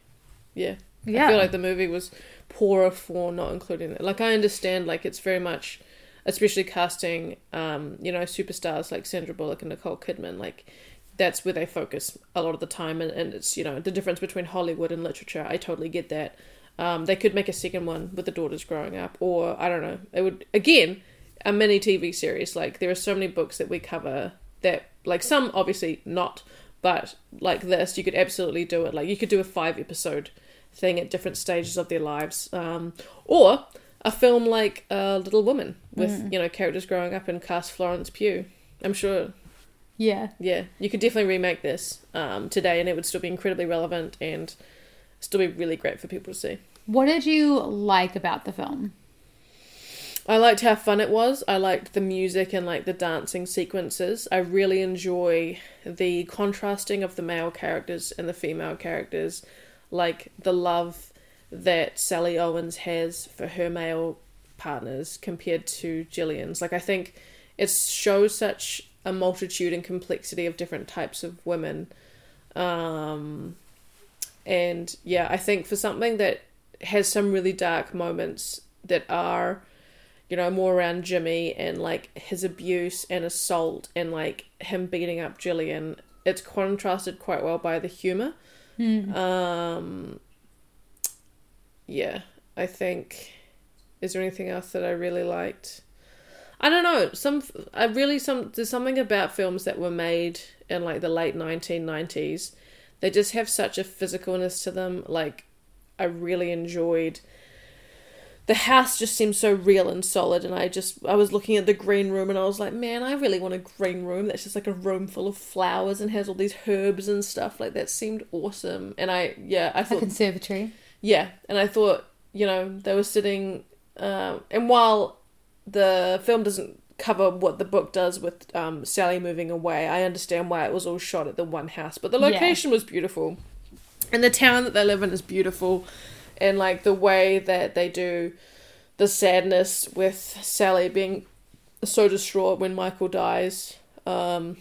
[SPEAKER 2] yeah,
[SPEAKER 4] yeah
[SPEAKER 2] I feel like the movie was poorer for not including it. Like, I understand, like, it's very much, especially casting, um, you know, superstars like Sandra Bullock and Nicole Kidman. Like, that's where they focus a lot of the time, and, and it's you know the difference between Hollywood and literature. I totally get that. Um, they could make a second one with the daughters growing up, or I don't know. It would again a mini TV series. Like there are so many books that we cover that, like some obviously not, but like this, you could absolutely do it. Like you could do a five episode thing at different stages of their lives, um, or a film like uh, Little Women with you know characters growing up and cast Florence Pugh. I'm sure
[SPEAKER 4] yeah
[SPEAKER 2] yeah, you could definitely remake this um, today, and it would still be incredibly relevant and still be really great for people to see.
[SPEAKER 4] What did you like about the film
[SPEAKER 2] I liked how fun it was. I liked the music and like the dancing sequences. I really enjoy the contrasting of the male characters and the female characters, like the love that Sally Owens has for her male partners compared to Gillian's. Like I think it shows such a multitude and complexity of different types of women. Um and yeah, I think for something that has some really dark moments that are you know, more around Jimmy and like his abuse and assault and like him beating up Gillian It's contrasted quite well by the humor. Um, yeah, I think. Is there anything else that I really liked? I don't know. Some I really some there's something about films that were made in like the late 1990s. They just have such a physicalness to them. Like I really enjoyed. The house just seemed so real and solid and i just i was looking at the green room and i was like man i really want a green room that's just like a room full of flowers and has all these herbs and stuff. Like that seemed awesome and i yeah I thought
[SPEAKER 4] conservatory.
[SPEAKER 2] Yeah and i thought you know they were sitting um, and while the film doesn't cover what the book does with um, sally moving away i understand why it was all shot at the one house but the
[SPEAKER 4] Yeah.
[SPEAKER 2] location was beautiful and the town that they live in is beautiful and like the way that they do the sadness with Sally being so distraught when Michael dies. Um,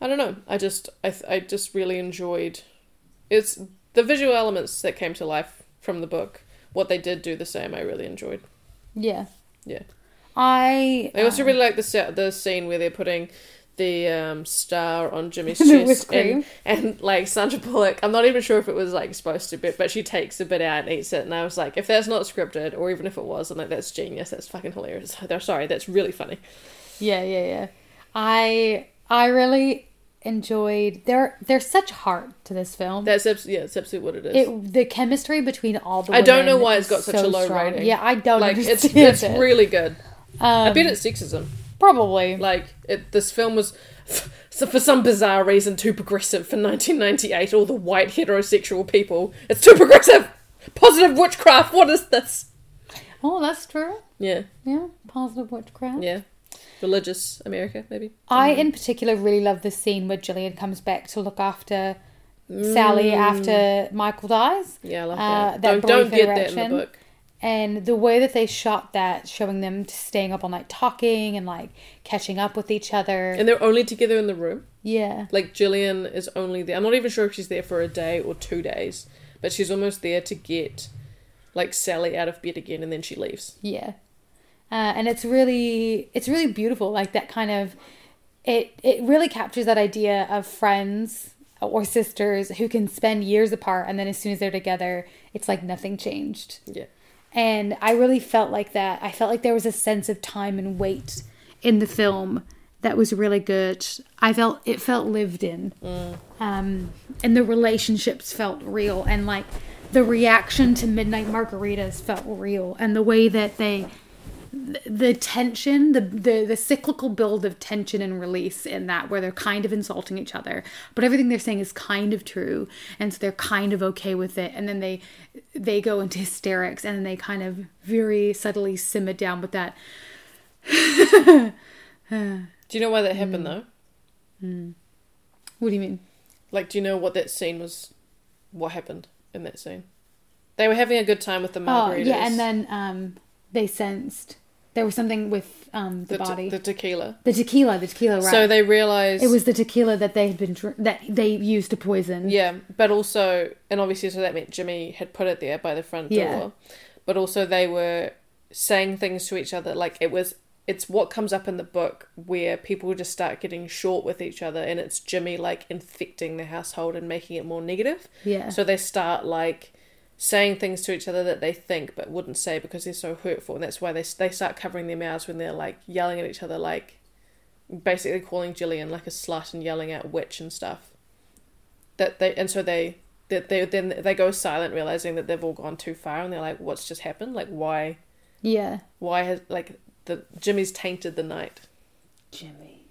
[SPEAKER 2] I don't know. I just I I just really enjoyed it's the visual elements that came to life from the book. What they did do the same. I really enjoyed.
[SPEAKER 4] yeah
[SPEAKER 2] Yeah.
[SPEAKER 4] I
[SPEAKER 2] I also
[SPEAKER 4] um,
[SPEAKER 2] really like the the scene where they're putting the um, star on Jimmy's chest and, and like Sandra Bullock. I'm not even sure if it was like supposed to be, but she takes a bit out and eats it. And I was like, if that's not scripted, or even if it was, I'm like, that's genius. That's fucking hilarious. They're sorry, that's really funny.
[SPEAKER 4] yeah yeah yeah I I really enjoyed there there's such heart to this film.
[SPEAKER 2] That's abs- yeah, it's absolutely what it is.
[SPEAKER 4] it the chemistry between all the
[SPEAKER 2] I don't know why it's got such a low
[SPEAKER 4] strong.
[SPEAKER 2] rating.
[SPEAKER 4] Yeah, I don't
[SPEAKER 2] like it's
[SPEAKER 4] understand
[SPEAKER 2] it's
[SPEAKER 4] it.
[SPEAKER 2] really good. I
[SPEAKER 4] Um,
[SPEAKER 2] bet it's sexism.
[SPEAKER 4] Probably.
[SPEAKER 2] Like it, this film was, so for some bizarre reason, too progressive for 1998. All the white heterosexual people, it's too progressive. Positive witchcraft. What is this?
[SPEAKER 4] oh, that's true.
[SPEAKER 2] Yeah,
[SPEAKER 4] Yeah, positive witchcraft.
[SPEAKER 2] yeah. Religious America, maybe.
[SPEAKER 4] I, in particular, really love the scene where Gillian comes back to look after Sally after Michael dies.
[SPEAKER 2] Yeah, I love
[SPEAKER 4] Uh,
[SPEAKER 2] that.
[SPEAKER 4] that
[SPEAKER 2] don't don't get that in the book.
[SPEAKER 4] And the way that they shot that, showing them staying up all night talking and like catching up with each other.
[SPEAKER 2] And they're only together in the room.
[SPEAKER 4] yeah.
[SPEAKER 2] Like Gillian is only there. I'm not even sure if she's there for a day or two days, but she's almost there to get like Sally out of bed again, and then she leaves.
[SPEAKER 4] Yeah. Uh, and it's really it's really beautiful like that kind of it it really captures that idea of friends or sisters who can spend years apart and then as soon as they're together it's like nothing changed
[SPEAKER 2] Yeah.
[SPEAKER 4] And i really felt like that. I felt like there was a sense of time and weight in the film that was really good. I felt it felt lived in. Um, and the relationships felt real. And like the reaction to midnight margaritas felt real. And the way that they th- the tension the, the the cyclical build of tension and release in that where they're kind of insulting each other but everything they're saying is kind of true and so they're kind of okay with it and then they they go into hysterics and then they kind of very subtly simmer down with that
[SPEAKER 2] Do you know why that happened though?
[SPEAKER 4] what do you mean
[SPEAKER 2] Like, do you know what that scene was? What happened in that scene? They were having a good time with the margaritas.
[SPEAKER 4] oh yeah and then um they sensed there was something with um the,
[SPEAKER 2] the, te-
[SPEAKER 4] body
[SPEAKER 2] the tequila.
[SPEAKER 4] the tequila the tequila right
[SPEAKER 2] So they realized
[SPEAKER 4] it was the tequila that they had been dr- that they used to poison
[SPEAKER 2] Yeah, but also, and obviously, so that meant Jimmy had put it there by the front door.
[SPEAKER 4] Yeah.
[SPEAKER 2] But also, they were saying things to each other. Like it was, it's what comes up in the book where people just start getting short with each other, and it's Jimmy like infecting the household and making it more negative.
[SPEAKER 4] yeah
[SPEAKER 2] So they start like saying things to each other that they think but wouldn't say because they're so hurtful, and that's why they they start covering their mouths when they're like yelling at each other, like basically calling Gillian like a slut and yelling at witch and stuff. That they and so they that they then they go silent, realizing that they've all gone too far, and they're like, "What's just happened? Like why
[SPEAKER 4] yeah
[SPEAKER 2] why has like the Jimmy's tainted the night?
[SPEAKER 4] jimmy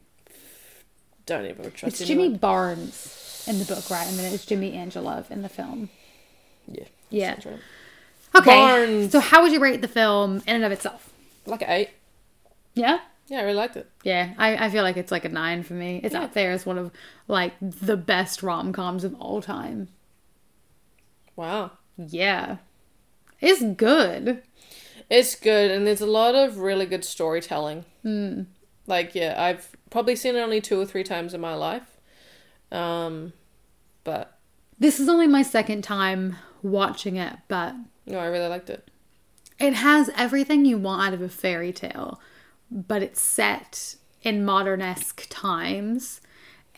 [SPEAKER 2] Don't ever trust
[SPEAKER 4] It's
[SPEAKER 2] anyone."
[SPEAKER 4] Jimmy Barnes in the book, right? And then it's Jimmy Angelov in the film.
[SPEAKER 2] Yeah,
[SPEAKER 4] Yeah.
[SPEAKER 2] right.
[SPEAKER 4] Okay.
[SPEAKER 2] Barnes.
[SPEAKER 4] So how would you rate the film in and of itself?
[SPEAKER 2] like an eight.
[SPEAKER 4] Yeah.
[SPEAKER 2] Yeah, I really liked it.
[SPEAKER 4] Yeah, I, I feel like it's like a nine for me. It's
[SPEAKER 2] Yeah.
[SPEAKER 4] up there as one of like the best rom coms of all time.
[SPEAKER 2] Wow.
[SPEAKER 4] Yeah. It's good.
[SPEAKER 2] It's good, and there's a lot of really good storytelling.
[SPEAKER 4] Hmm.
[SPEAKER 2] Like, yeah, I've probably seen it only two or three times in my life. Um, but
[SPEAKER 4] This is only my second time watching it, but
[SPEAKER 2] no, I really liked it.
[SPEAKER 4] it has everything you want out of a fairy tale, but it's set in modern esque times,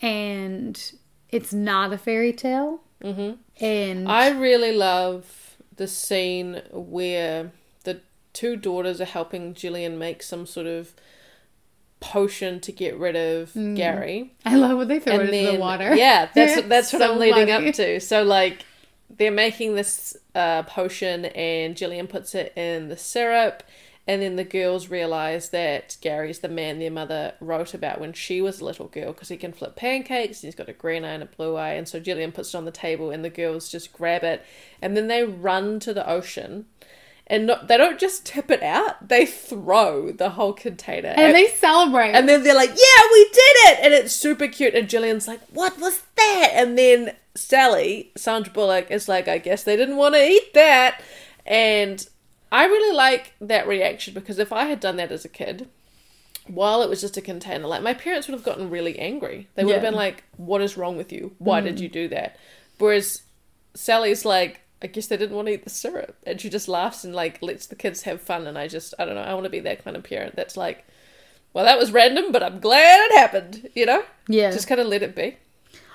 [SPEAKER 4] and it's not a fairy tale. Mm-hmm. And
[SPEAKER 2] I really love the scene where the two daughters are helping Gillian make some sort of potion to get rid of Gary.
[SPEAKER 4] I love when they throw
[SPEAKER 2] and
[SPEAKER 4] it into
[SPEAKER 2] then
[SPEAKER 4] the water.
[SPEAKER 2] yeah, that's that's what
[SPEAKER 4] so
[SPEAKER 2] I'm leading
[SPEAKER 4] funny.
[SPEAKER 2] up to. So like, they're making this uh, potion, and Gillian puts it in the syrup, and then the girls realize that Gary's the man their mother wrote about when she was a little girl because he can flip pancakes. And he's got a green eye and a blue eye, and so Gillian puts it on the table, and the girls just grab it, and then they run to the ocean. And not, they don't just tip it out; they throw the whole container.
[SPEAKER 4] And they celebrate.
[SPEAKER 2] And then they're like, yeah, we did it! And it's super cute. And Gillian's like, what was that? And then Sally, Sandra Bullock, is like, I guess they didn't want to eat that. And I really like that reaction because if I had done that as a kid, while it was just a container, like my parents would have gotten really angry. They would have been like, what is wrong with you? Why did mm. you do that? Whereas Sally's like, I guess they didn't want to eat the syrup. And she just laughs and like lets the kids have fun. And I just, I don't know, I want to be that kind of parent that's like, well, that was random, but I'm glad it happened, you know?
[SPEAKER 4] yeah.
[SPEAKER 2] Just kind of let it be.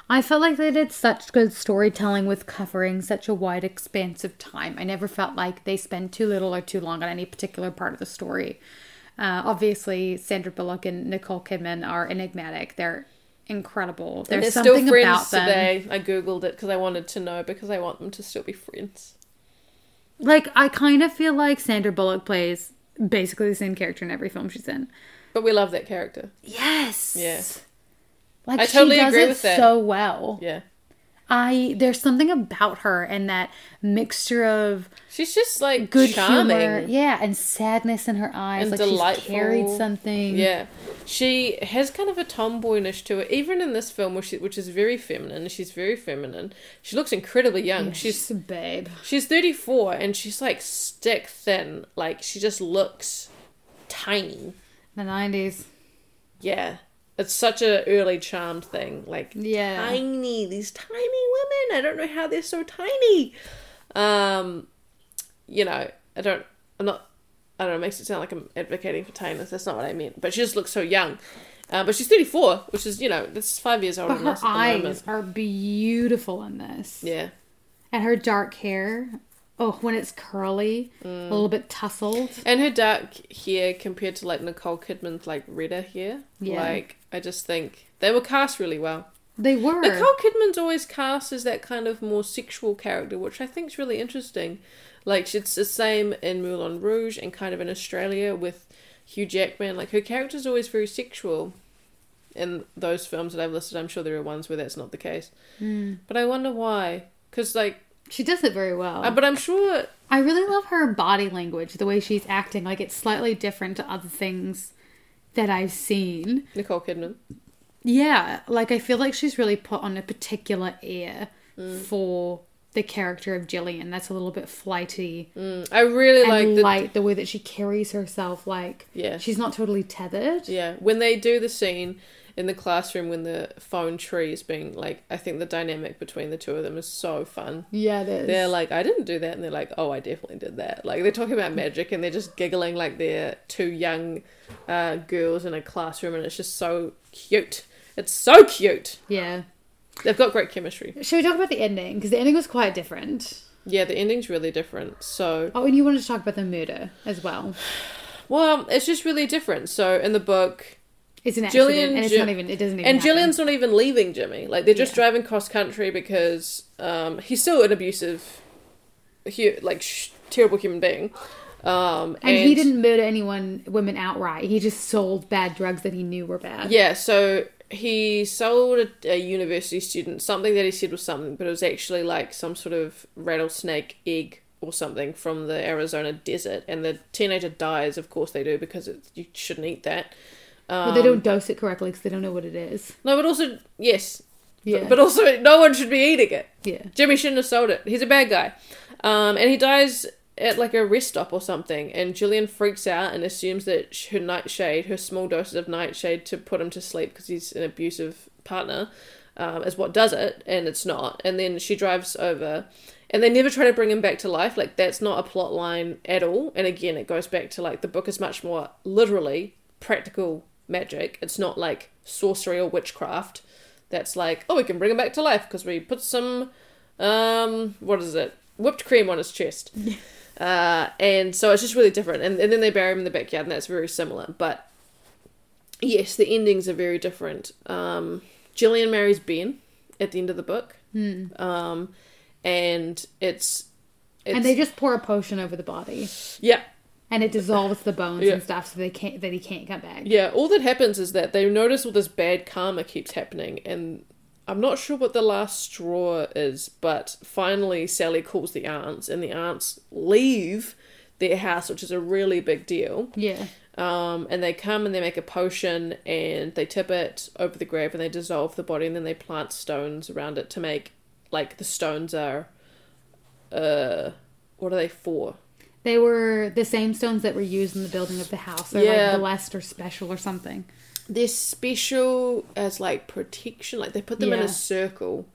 [SPEAKER 4] I felt like they did such good storytelling with covering such a wide expanse of time. I never felt like they spent too little or too long on any particular part of the story. Uh, obviously, Sandra Bullock and Nicole Kidman are enigmatic. They're incredible. There's
[SPEAKER 2] they're
[SPEAKER 4] something
[SPEAKER 2] still friends
[SPEAKER 4] about them.
[SPEAKER 2] today. I googled it because I wanted to know because I want them to still be friends.
[SPEAKER 4] Like, I kind of feel like Sandra Bullock plays basically the same character in every film she's in.
[SPEAKER 2] But we love that character.
[SPEAKER 4] Yes.
[SPEAKER 2] Yeah.
[SPEAKER 4] Like
[SPEAKER 2] I totally
[SPEAKER 4] she does
[SPEAKER 2] agree
[SPEAKER 4] it
[SPEAKER 2] with that.
[SPEAKER 4] so well.
[SPEAKER 2] Yeah.
[SPEAKER 4] I there's something about her and that mixture of
[SPEAKER 2] She's just like
[SPEAKER 4] good
[SPEAKER 2] charming.
[SPEAKER 4] humor, yeah, and sadness in her eyes,
[SPEAKER 2] And
[SPEAKER 4] like
[SPEAKER 2] delightful.
[SPEAKER 4] she's carried something.
[SPEAKER 2] Yeah, she has kind of a tomboyish to her. Even in this film, which, which is very feminine, she's very feminine. She looks incredibly young. she's
[SPEAKER 4] she's a babe.
[SPEAKER 2] she's thirty four, and she's like stick thin. Like she just looks tiny.
[SPEAKER 4] The nineties.
[SPEAKER 2] Yeah, it's such a early charmed thing. Like
[SPEAKER 4] Yeah.
[SPEAKER 2] tiny, these tiny women. I don't know how they're so tiny. Um, you know, I don't. I'm not. I don't know. It makes it sound like I'm advocating for tinyness. That's not what I meant. But she just looks so young. Uh, but she's 34, which is you know that's five years older
[SPEAKER 4] But
[SPEAKER 2] than
[SPEAKER 4] her eyes
[SPEAKER 2] moment.
[SPEAKER 4] are beautiful in this.
[SPEAKER 2] Yeah,
[SPEAKER 4] And her dark hair. Oh, when it's curly,
[SPEAKER 2] Mm.
[SPEAKER 4] a little bit tousled.
[SPEAKER 2] and her dark hair compared to like Nicole Kidman's like redder hair.
[SPEAKER 4] Yeah.
[SPEAKER 2] Like I just think they were cast really well.
[SPEAKER 4] They were.
[SPEAKER 2] Nicole Kidman's always cast as that kind of more sexual character, which I think is really interesting. Like it's the same in Moulin Rouge and kind of in Australia with Hugh Jackman. Like her character's always very sexual. In those films that I've listed, I'm sure there are ones where that's not the case.
[SPEAKER 4] Hmm.
[SPEAKER 2] But I wonder why. Because like,
[SPEAKER 4] She does it very well.
[SPEAKER 2] uh, but I'm sure.
[SPEAKER 4] I really love her body language, the way she's acting. Like it's slightly different to other things that I've seen.
[SPEAKER 2] Nicole Kidman.
[SPEAKER 4] Yeah, like I feel like she's really put on a particular air
[SPEAKER 2] Mm.
[SPEAKER 4] for the character of Gillian. That's a little bit flighty
[SPEAKER 2] Mm, I really like the
[SPEAKER 4] light. The way that she carries herself, like
[SPEAKER 2] Yeah.
[SPEAKER 4] she's not totally tethered.
[SPEAKER 2] Yeah, when they do the scene in the classroom when the phone tree is being like, I think the dynamic between the two of them is so fun.
[SPEAKER 4] Yeah, it is.
[SPEAKER 2] They're like, I didn't do that, and they're like, Oh, I definitely did that. Like they're talking about magic, and they're just giggling like they're two young uh, girls in a classroom, and it's just so cute. It's so cute.
[SPEAKER 4] yeah.
[SPEAKER 2] They've got great chemistry.
[SPEAKER 4] Should we talk about the ending? Because the ending was quite different.
[SPEAKER 2] Yeah, the ending's really different. So,
[SPEAKER 4] Oh, and you wanted to talk about the murder as well.
[SPEAKER 2] well, it's just really different. So in the book,
[SPEAKER 4] It's an accident, and it's not even. It doesn't even.
[SPEAKER 2] and
[SPEAKER 4] happen.
[SPEAKER 2] Gillian's not even leaving Jimmy. Like they're just
[SPEAKER 4] Yeah.
[SPEAKER 2] driving cross country because um, he's still an abusive, hu- like sh- terrible human being. Um,
[SPEAKER 4] And, he didn't murder anyone, women outright. He just sold bad drugs that he knew were bad.
[SPEAKER 2] Yeah, so he sold a, a university student something that he said was something, but it was actually like some sort of rattlesnake egg or something from the Arizona desert, and the teenager dies. Of course they do because it, you shouldn't eat that. Um,
[SPEAKER 4] But they don't dose it correctly because they don't know what it is.
[SPEAKER 2] No, but also yes,
[SPEAKER 4] Yeah.
[SPEAKER 2] but also no one should be eating it.
[SPEAKER 4] Yeah.
[SPEAKER 2] Jimmy shouldn't have sold it. He's a bad guy. Um, and he dies at like a rest stop or something. And Gillian freaks out and assumes that her nightshade, her small doses of nightshade to put him to sleep because he's an abusive partner, um, is what does it. And it's not. And then she drives over. And they never try to bring him back to life. Like, that's not a plot line at all. And again, it goes back to like the book is much more literally practical magic. It's not like sorcery or witchcraft. That's like, oh, we can bring him back to life because we put some, um, what is it? Whipped cream on his chest. uh, and so it's just really different. And, and then they bury him in the backyard, and that's very similar. But yes, the endings are very different. Um, Gillian marries Ben at the end of the book. Um, and it's, it's.
[SPEAKER 4] and they just pour a potion over the body,
[SPEAKER 2] Yeah.
[SPEAKER 4] And it dissolves the bones
[SPEAKER 2] Yeah.
[SPEAKER 4] and stuff, so they can't that he can't come back.
[SPEAKER 2] Yeah, all that happens is that they notice all this bad karma keeps happening, and I'm not sure what the last straw is, but finally Sally calls the aunts, and the aunts leave their house, which is a really big deal.
[SPEAKER 4] Yeah.
[SPEAKER 2] Um, and they come and they make a potion, and they tip it over the grave, and they dissolve the body, and then they plant stones around it to make like the stones are, uh, what are they for?
[SPEAKER 4] They were the same stones that were used in the building of the house. They're
[SPEAKER 2] Yeah.
[SPEAKER 4] like blessed or special or something.
[SPEAKER 2] they're special as like protection. Like they put them in a circle.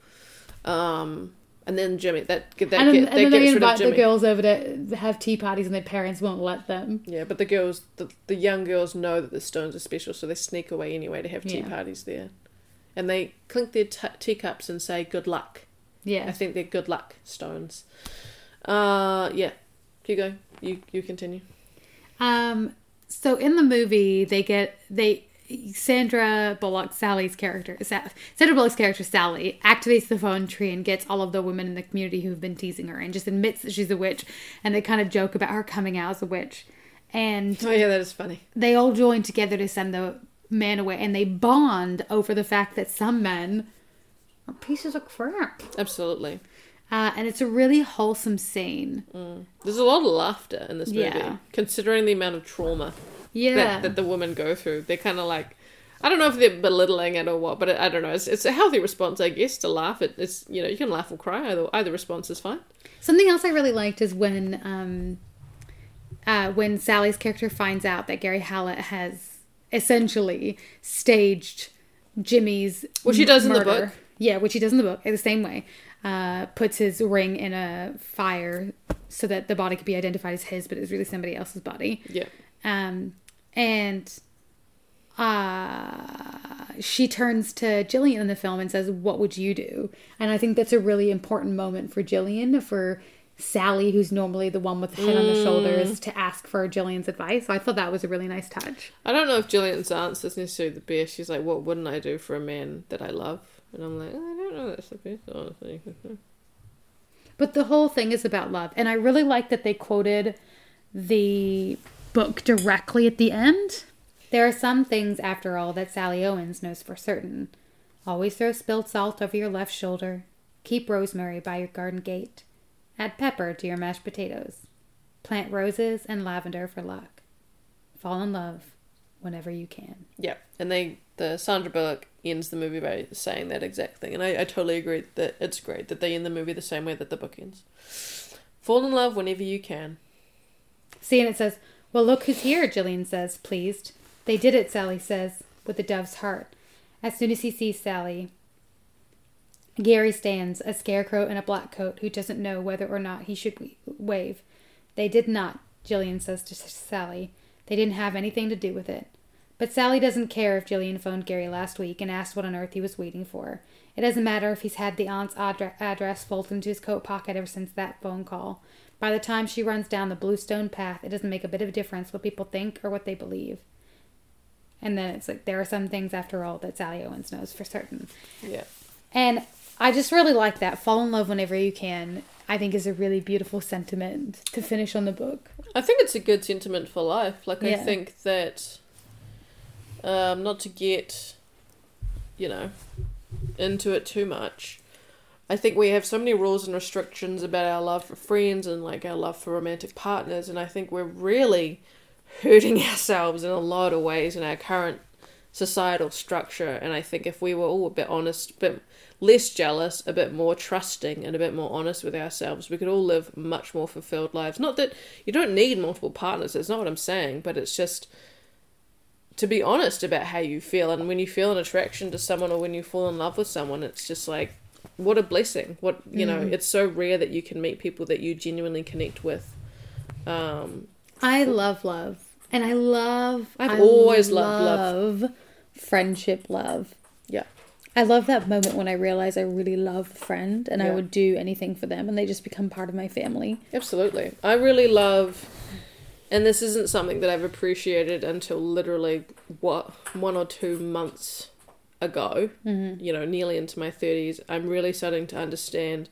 [SPEAKER 2] Um, and then Jimmy that that,
[SPEAKER 4] and
[SPEAKER 2] get,
[SPEAKER 4] and
[SPEAKER 2] that
[SPEAKER 4] then they invite the girls over to have tea parties, and their parents won't let them.
[SPEAKER 2] Yeah, but the girls, the, the young girls know that the stones are special, so they sneak away anyway to have tea
[SPEAKER 4] Yeah.
[SPEAKER 2] parties there. And they clink their t- teacups and say good luck.
[SPEAKER 4] Yeah, I
[SPEAKER 2] think they're good luck stones. Uh, yeah. Keep going. You you continue.
[SPEAKER 4] Um, so in the movie they get they Sandra Bullock, Sally's character, Sandra Bullock's character, Sally, activates the phone tree and gets all of the women in the community who've been teasing her and just admits that she's a witch. And they kind of joke about her coming out as a witch. And
[SPEAKER 2] Oh yeah, that is funny.
[SPEAKER 4] they all join together to send the man away. And they bond over the fact that some men are pieces of crap.
[SPEAKER 2] Absolutely.
[SPEAKER 4] Uh, and it's a really wholesome scene.
[SPEAKER 2] There's a lot of laughter in this movie,
[SPEAKER 4] Yeah.
[SPEAKER 2] considering the amount of trauma
[SPEAKER 4] Yeah.
[SPEAKER 2] that, that the women go through. They're kind of like, I don't know if they're belittling it or what, but I, I don't know. It's, it's a healthy response, I guess, to laugh. It, it's you know you can laugh or cry. Either either response is fine.
[SPEAKER 4] Something else I really liked is when um, uh, when Sally's character finds out that Gary Hallett has essentially staged Jimmy's
[SPEAKER 2] Which he does in the book.
[SPEAKER 4] Yeah, which he does in the book. The same way, uh, puts his ring in a fire so that the body could be identified as his, but it was really somebody else's body.
[SPEAKER 2] Yeah,
[SPEAKER 4] Um, and uh, she turns to Gillian in the film and says, What would you do? And I think that's a really important moment for Gillian, for Sally, who's normally the one with the head on the shoulders, to ask for Gillian's advice. So I thought that was a really nice touch.
[SPEAKER 2] I don't know if Gillian's answer is necessarily the best. She's like, "What wouldn't I do for a man that I love?" And I'm like, I don't know. That's honestly.
[SPEAKER 4] But the whole thing is about love. And I really like that they quoted the book directly at the end. There are some things, after all, that Sally Owens knows for certain. Always throw spilled salt over your left shoulder. Keep rosemary by your garden gate. Add pepper to your mashed potatoes. Plant roses and lavender for luck. Fall in love whenever you can.
[SPEAKER 2] Yeah, and they the Sandra Bullock ends the movie by saying that exact thing, and I, I totally agree that it's great that they end the movie the same way that the book ends. Fall in love whenever you can.
[SPEAKER 4] See, and it says, Well, look who's here, Gillian says, pleased. They did it, Sally says, with a dove's heart. As soon as he sees Sally, Gary stands, a scarecrow in a black coat, who doesn't know whether or not he should wave. They did not, Gillian says to Sally. They didn't have anything to do with it. But Sally doesn't care if Gillian phoned Gary last week and asked what on earth he was waiting for. It doesn't matter if he's had the aunt's addre- address folded into his coat pocket ever since that phone call. By the time she runs down the bluestone path, it doesn't make a bit of difference what people think or what they believe. And then it's like, there are some things, after all, that Sally Owens knows for certain.
[SPEAKER 2] Yeah.
[SPEAKER 4] And I just really like that. Fall in love whenever you can, I think, is a really beautiful sentiment to finish on the book.
[SPEAKER 2] I think it's a good sentiment for life. Like I think that um not to get you know into it too much. I think we have so many rules and restrictions about our love for friends and like our love for romantic partners and I think we're really hurting ourselves in a lot of ways in our current societal structure and I think if we were all a bit honest, a bit less jealous, a bit more trusting and a bit more honest with ourselves, we could all live much more fulfilled lives. Not that you don't need multiple partners, that's not what I'm saying, but it's just to be honest about how you feel and when you feel an attraction to someone or when you fall in love with someone, it's just like what a blessing. What you know, it's so rare that you can meet people that you genuinely connect with. Um
[SPEAKER 4] I love love. And I love.
[SPEAKER 2] I've
[SPEAKER 4] I
[SPEAKER 2] always loved love.
[SPEAKER 4] love Friendship love.
[SPEAKER 2] yeah.
[SPEAKER 4] I love that moment when I realize I really love a friend and I would do anything for them and they just become part of my family.
[SPEAKER 2] Absolutely. I really love, and this isn't something that I've appreciated until literally what one or two months ago. Mm-hmm. You know, nearly into my thirties. I'm really starting to understand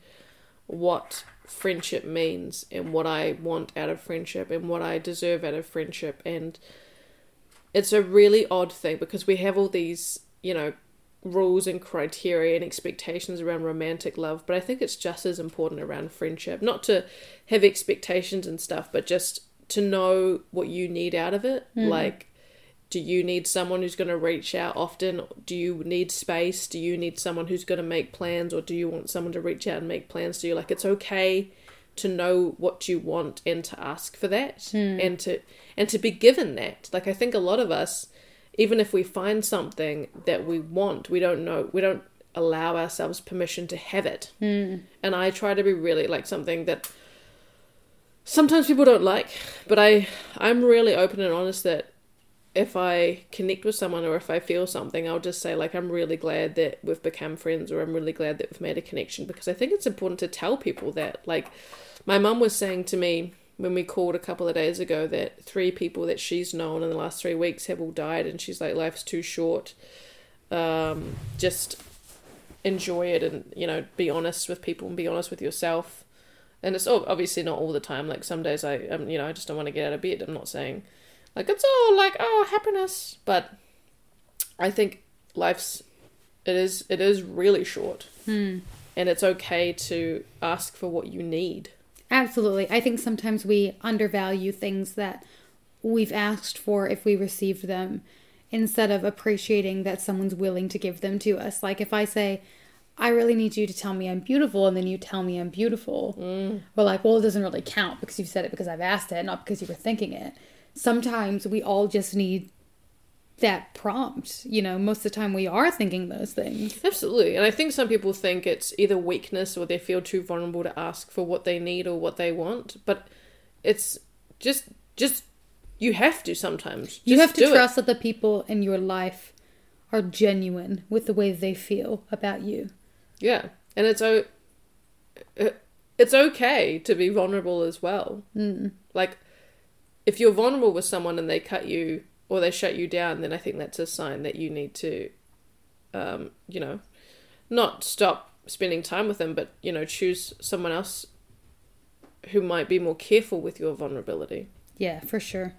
[SPEAKER 2] what friendship means and what I want out of friendship and what I deserve out of friendship. And it's a really odd thing because we have all these, you know, rules and criteria and expectations around romantic love, but I think it's just as important around friendship. Not to have expectations and stuff, but just to know what you need out of it. Like, do you need someone who's going to reach out often? Do you need space? Do you need someone who's going to make plans, or do you want someone to reach out and make plans to you? Like, it's okay to know what you want and to ask for that and to and to be given that like i think a lot of us even if we find something that we want we don't know we don't allow ourselves permission to have it mm. and i try to be really like something that sometimes people don't like but i i'm really open and honest that if i connect with someone or if i feel something i'll just say like i'm really glad that we've become friends or i'm really glad that we've made a connection because i think it's important to tell people that like my mum was saying to me when we called a couple of days ago that three people that she's known in the last three weeks have all died, and she's like, life's too short. Um, just enjoy it, and you know, be honest with people and be honest with yourself. And it's ob- obviously not all the time. Like some days, I um, you know, I just don't want to get out of bed. I'm not saying like it's all like oh happiness, but I think life's it is it is really short,
[SPEAKER 4] Hmm.
[SPEAKER 2] and it's okay to ask for what you need.
[SPEAKER 4] Absolutely. I think sometimes we undervalue things that we've asked for if we received them instead of appreciating that someone's willing to give them to us. Like if I say, I really need you to tell me I'm beautiful, and then you tell me I'm beautiful. Mm. We're like, well, it doesn't really count because you've said it because I've asked it, not because you were thinking it. Sometimes we all just need that prompt. You know, most of the time we are thinking those things.
[SPEAKER 2] Absolutely. And I think some people think it's either weakness or they feel too vulnerable to ask for what they need or what they want. But it's just, just, you have to sometimes. Just
[SPEAKER 4] you have to
[SPEAKER 2] do it.
[SPEAKER 4] trust that the people in your life are genuine with the way they feel about you.
[SPEAKER 2] Yeah. And it's, o- it's okay to be vulnerable as well.
[SPEAKER 4] Mm.
[SPEAKER 2] Like, if you're vulnerable with someone and they cut you or they shut you down, then I think that's a sign that you need to, um, you know, not stop spending time with them, but, you know, choose someone else who might be more careful with your vulnerability.
[SPEAKER 4] Yeah, for sure.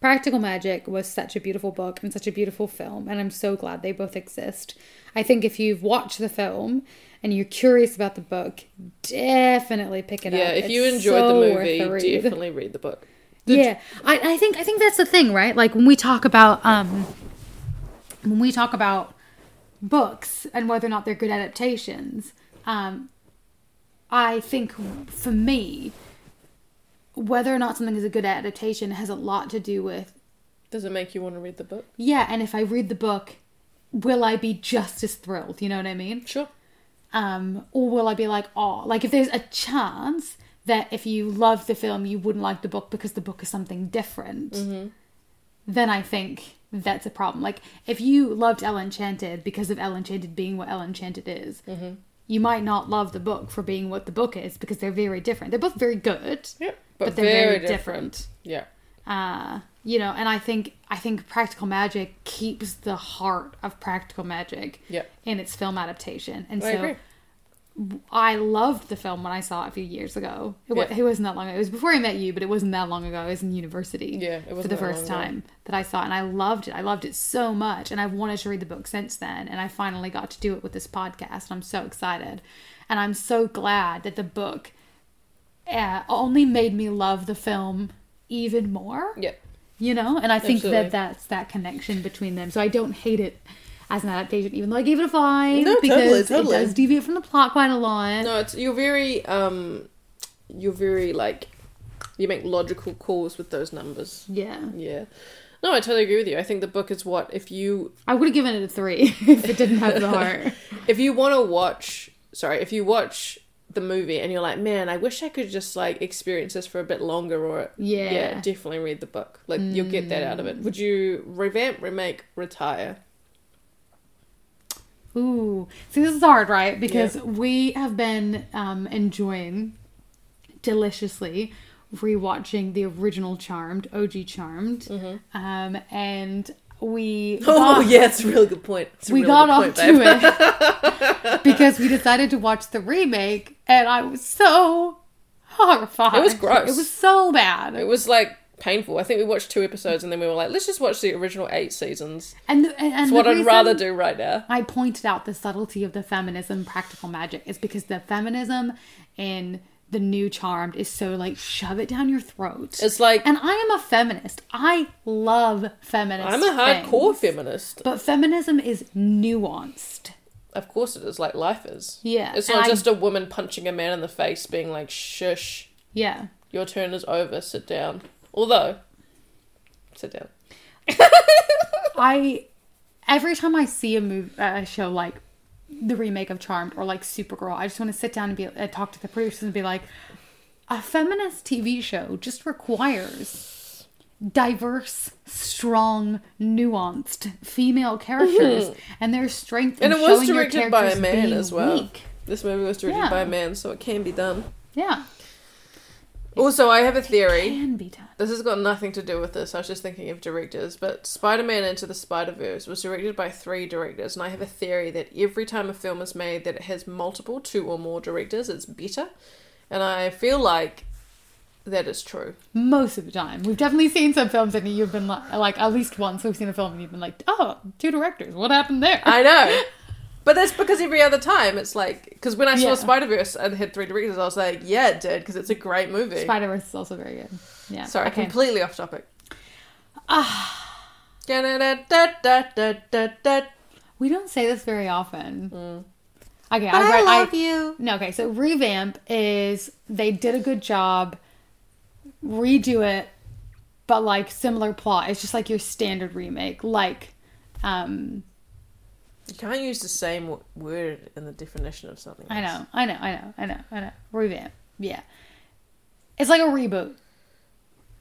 [SPEAKER 4] Practical Magic was such a beautiful book and such a beautiful film, and I'm so glad they both exist. I think if you've watched the film and you're curious about the book, definitely pick it
[SPEAKER 2] Yeah,
[SPEAKER 4] up.
[SPEAKER 2] Yeah, if you enjoyed
[SPEAKER 4] so
[SPEAKER 2] the movie,
[SPEAKER 4] read.
[SPEAKER 2] definitely read the book.
[SPEAKER 4] yeah, I, I think I think that's the thing, right? Like when we talk about um, when we talk about books and whether or not they're good adaptations, um, I think for me, whether or not something is a good adaptation has a lot to do with
[SPEAKER 2] Does it make you want to read the book?
[SPEAKER 4] yeah, and if I read the book, will I be just as thrilled? You know what I mean?
[SPEAKER 2] Sure.
[SPEAKER 4] um, or will I be like, oh, like if there's a chance that if you love the film, you wouldn't like the book because the book is something different, then I think that's a problem. Like if you loved Ella Enchanted because of Ella Enchanted being what Ella Enchanted is, you might not love the book for being what the book is because they're very different. They're both very good,
[SPEAKER 2] Yeah.
[SPEAKER 4] but, they're very, different.
[SPEAKER 2] Yeah.
[SPEAKER 4] Uh, you know, and I think I think Practical Magic keeps the heart of Practical Magic
[SPEAKER 2] Yeah.
[SPEAKER 4] in its film adaptation, and
[SPEAKER 2] I
[SPEAKER 4] so.
[SPEAKER 2] agree.
[SPEAKER 4] I loved the film when I saw it a few years ago. It,
[SPEAKER 2] Yeah.
[SPEAKER 4] it wasn't that long ago. It was before I met you, but it wasn't that long ago. I was in university
[SPEAKER 2] Yeah, it
[SPEAKER 4] for the first
[SPEAKER 2] ago.
[SPEAKER 4] time that I saw it, and I loved it. I loved it so much, and I've wanted to read the book since then, and I finally got to do it with this podcast, and I'm so excited. And I'm so glad that the book uh, only made me love the film even more
[SPEAKER 2] Yeah.
[SPEAKER 4] you know and i think
[SPEAKER 2] Absolutely.
[SPEAKER 4] that that's that connection between them so i don't hate it as an adaptation even though i gave it a five
[SPEAKER 2] No,
[SPEAKER 4] because
[SPEAKER 2] totally, totally.
[SPEAKER 4] it does deviate from the plot quite a lot
[SPEAKER 2] No, it's you're very um you're very like you make logical calls with those numbers.
[SPEAKER 4] yeah
[SPEAKER 2] Yeah. No, I totally agree with you. I think the book is what if you
[SPEAKER 4] i would have given it a three if it didn't have the heart
[SPEAKER 2] if you want to watch sorry, if you watch the movie and you're like, "Man, I wish I could just like experience this for a bit longer or
[SPEAKER 4] Yeah.
[SPEAKER 2] yeah, definitely read the book. Like you'll get that out of it. Would you revamp, remake, retire?
[SPEAKER 4] Ooh see this is hard right because we have been um enjoying deliciously rewatching the original charmed og charmed um and we
[SPEAKER 2] Mm-hmm. Oh
[SPEAKER 4] got-
[SPEAKER 2] yeah, it's a really good point.
[SPEAKER 4] We
[SPEAKER 2] really
[SPEAKER 4] got off
[SPEAKER 2] point,
[SPEAKER 4] to it because we decided to watch the remake, and I was so horrified.
[SPEAKER 2] It was gross.
[SPEAKER 4] It was so bad.
[SPEAKER 2] It was like painful. I think we watched two episodes and then we were like, let's just watch the original eight seasons.
[SPEAKER 4] and the, and, and
[SPEAKER 2] what I'd rather do right now.
[SPEAKER 4] I pointed out the subtlety of the feminism practical magic is because the feminism in the new Charmed is so like shove it down your throat.
[SPEAKER 2] It's like
[SPEAKER 4] and I am a feminist. I love feminist.
[SPEAKER 2] I'm a hardcore
[SPEAKER 4] things.
[SPEAKER 2] feminist.
[SPEAKER 4] But feminism is nuanced.
[SPEAKER 2] Of course it is, like life is.
[SPEAKER 4] Yeah,
[SPEAKER 2] It's not
[SPEAKER 4] I-
[SPEAKER 2] just a woman punching a man in the face being like, shush,
[SPEAKER 4] Yeah.
[SPEAKER 2] your turn is over, sit down. Although, sit down.
[SPEAKER 4] I every time I see a move a show like the remake of Charmed or like Supergirl, I just want to sit down and be uh, talk to the producers and be like, a feminist TV show just requires diverse, strong, nuanced female characters and their strength
[SPEAKER 2] And it was directed by a man as well.
[SPEAKER 4] weak.
[SPEAKER 2] This movie was directed
[SPEAKER 4] Yeah.
[SPEAKER 2] by a man, so it can be done.
[SPEAKER 4] Yeah.
[SPEAKER 2] Also, I have a theory.
[SPEAKER 4] Can be done.
[SPEAKER 2] This has got nothing to do with this. I was just thinking of directors, but Spider-Man Into the Spider-Verse was directed by three directors, and I have a theory that every time a film is made that it has multiple, two or more directors, it's better. And I feel like that is true.
[SPEAKER 4] Most of the time, we've definitely seen some films and you've been like, like at least once we've seen a film and you've been like, oh, two directors. What happened there?
[SPEAKER 2] I know. But that's because every other time it's like because when I saw
[SPEAKER 4] Yeah.
[SPEAKER 2] Spider Verse and had three directors, I was like, yeah, it did because it's a great movie.
[SPEAKER 4] Spider Verse is also very good. Yeah.
[SPEAKER 2] Sorry,
[SPEAKER 4] Okay.
[SPEAKER 2] completely off topic.
[SPEAKER 4] Ah. We don't say this very often. Okay,
[SPEAKER 2] But I
[SPEAKER 4] read-
[SPEAKER 2] love you.
[SPEAKER 4] No, okay, so revamp is they did a good job, redo it, but like similar plot. It's just like your standard remake. Like, um,
[SPEAKER 2] You can't use the same word in the definition of something.
[SPEAKER 4] I know, I know, I know, I know, I know. Revamp. Yeah. It's like a reboot.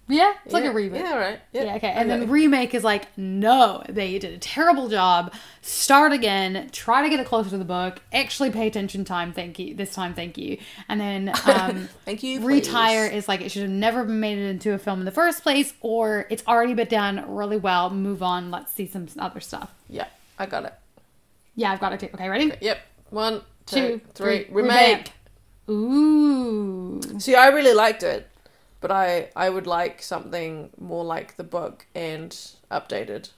[SPEAKER 4] Yeah, it's like a
[SPEAKER 2] Yeah,
[SPEAKER 4] reboot.
[SPEAKER 2] Yeah, right. Yeah,
[SPEAKER 4] Yeah, okay. And then remake is like, no, they did a terrible job. Start again. Try to get it closer to the book. Actually pay attention time. Thank you. This time, thank you. And then um,
[SPEAKER 2] Thank you.
[SPEAKER 4] retire
[SPEAKER 2] please.
[SPEAKER 4] is like it should have never been made it into a film in the first place, or it's already been done really well. Move on. Let's see some other stuff.
[SPEAKER 2] Yeah, I got it.
[SPEAKER 4] Yeah, I've got it too. Okay, ready?
[SPEAKER 2] Yep. One,
[SPEAKER 4] Two,
[SPEAKER 2] two, three.
[SPEAKER 4] three.
[SPEAKER 2] Remake.
[SPEAKER 4] Revamp. Ooh.
[SPEAKER 2] See, I really liked it, but I I would like something more like the book and updated.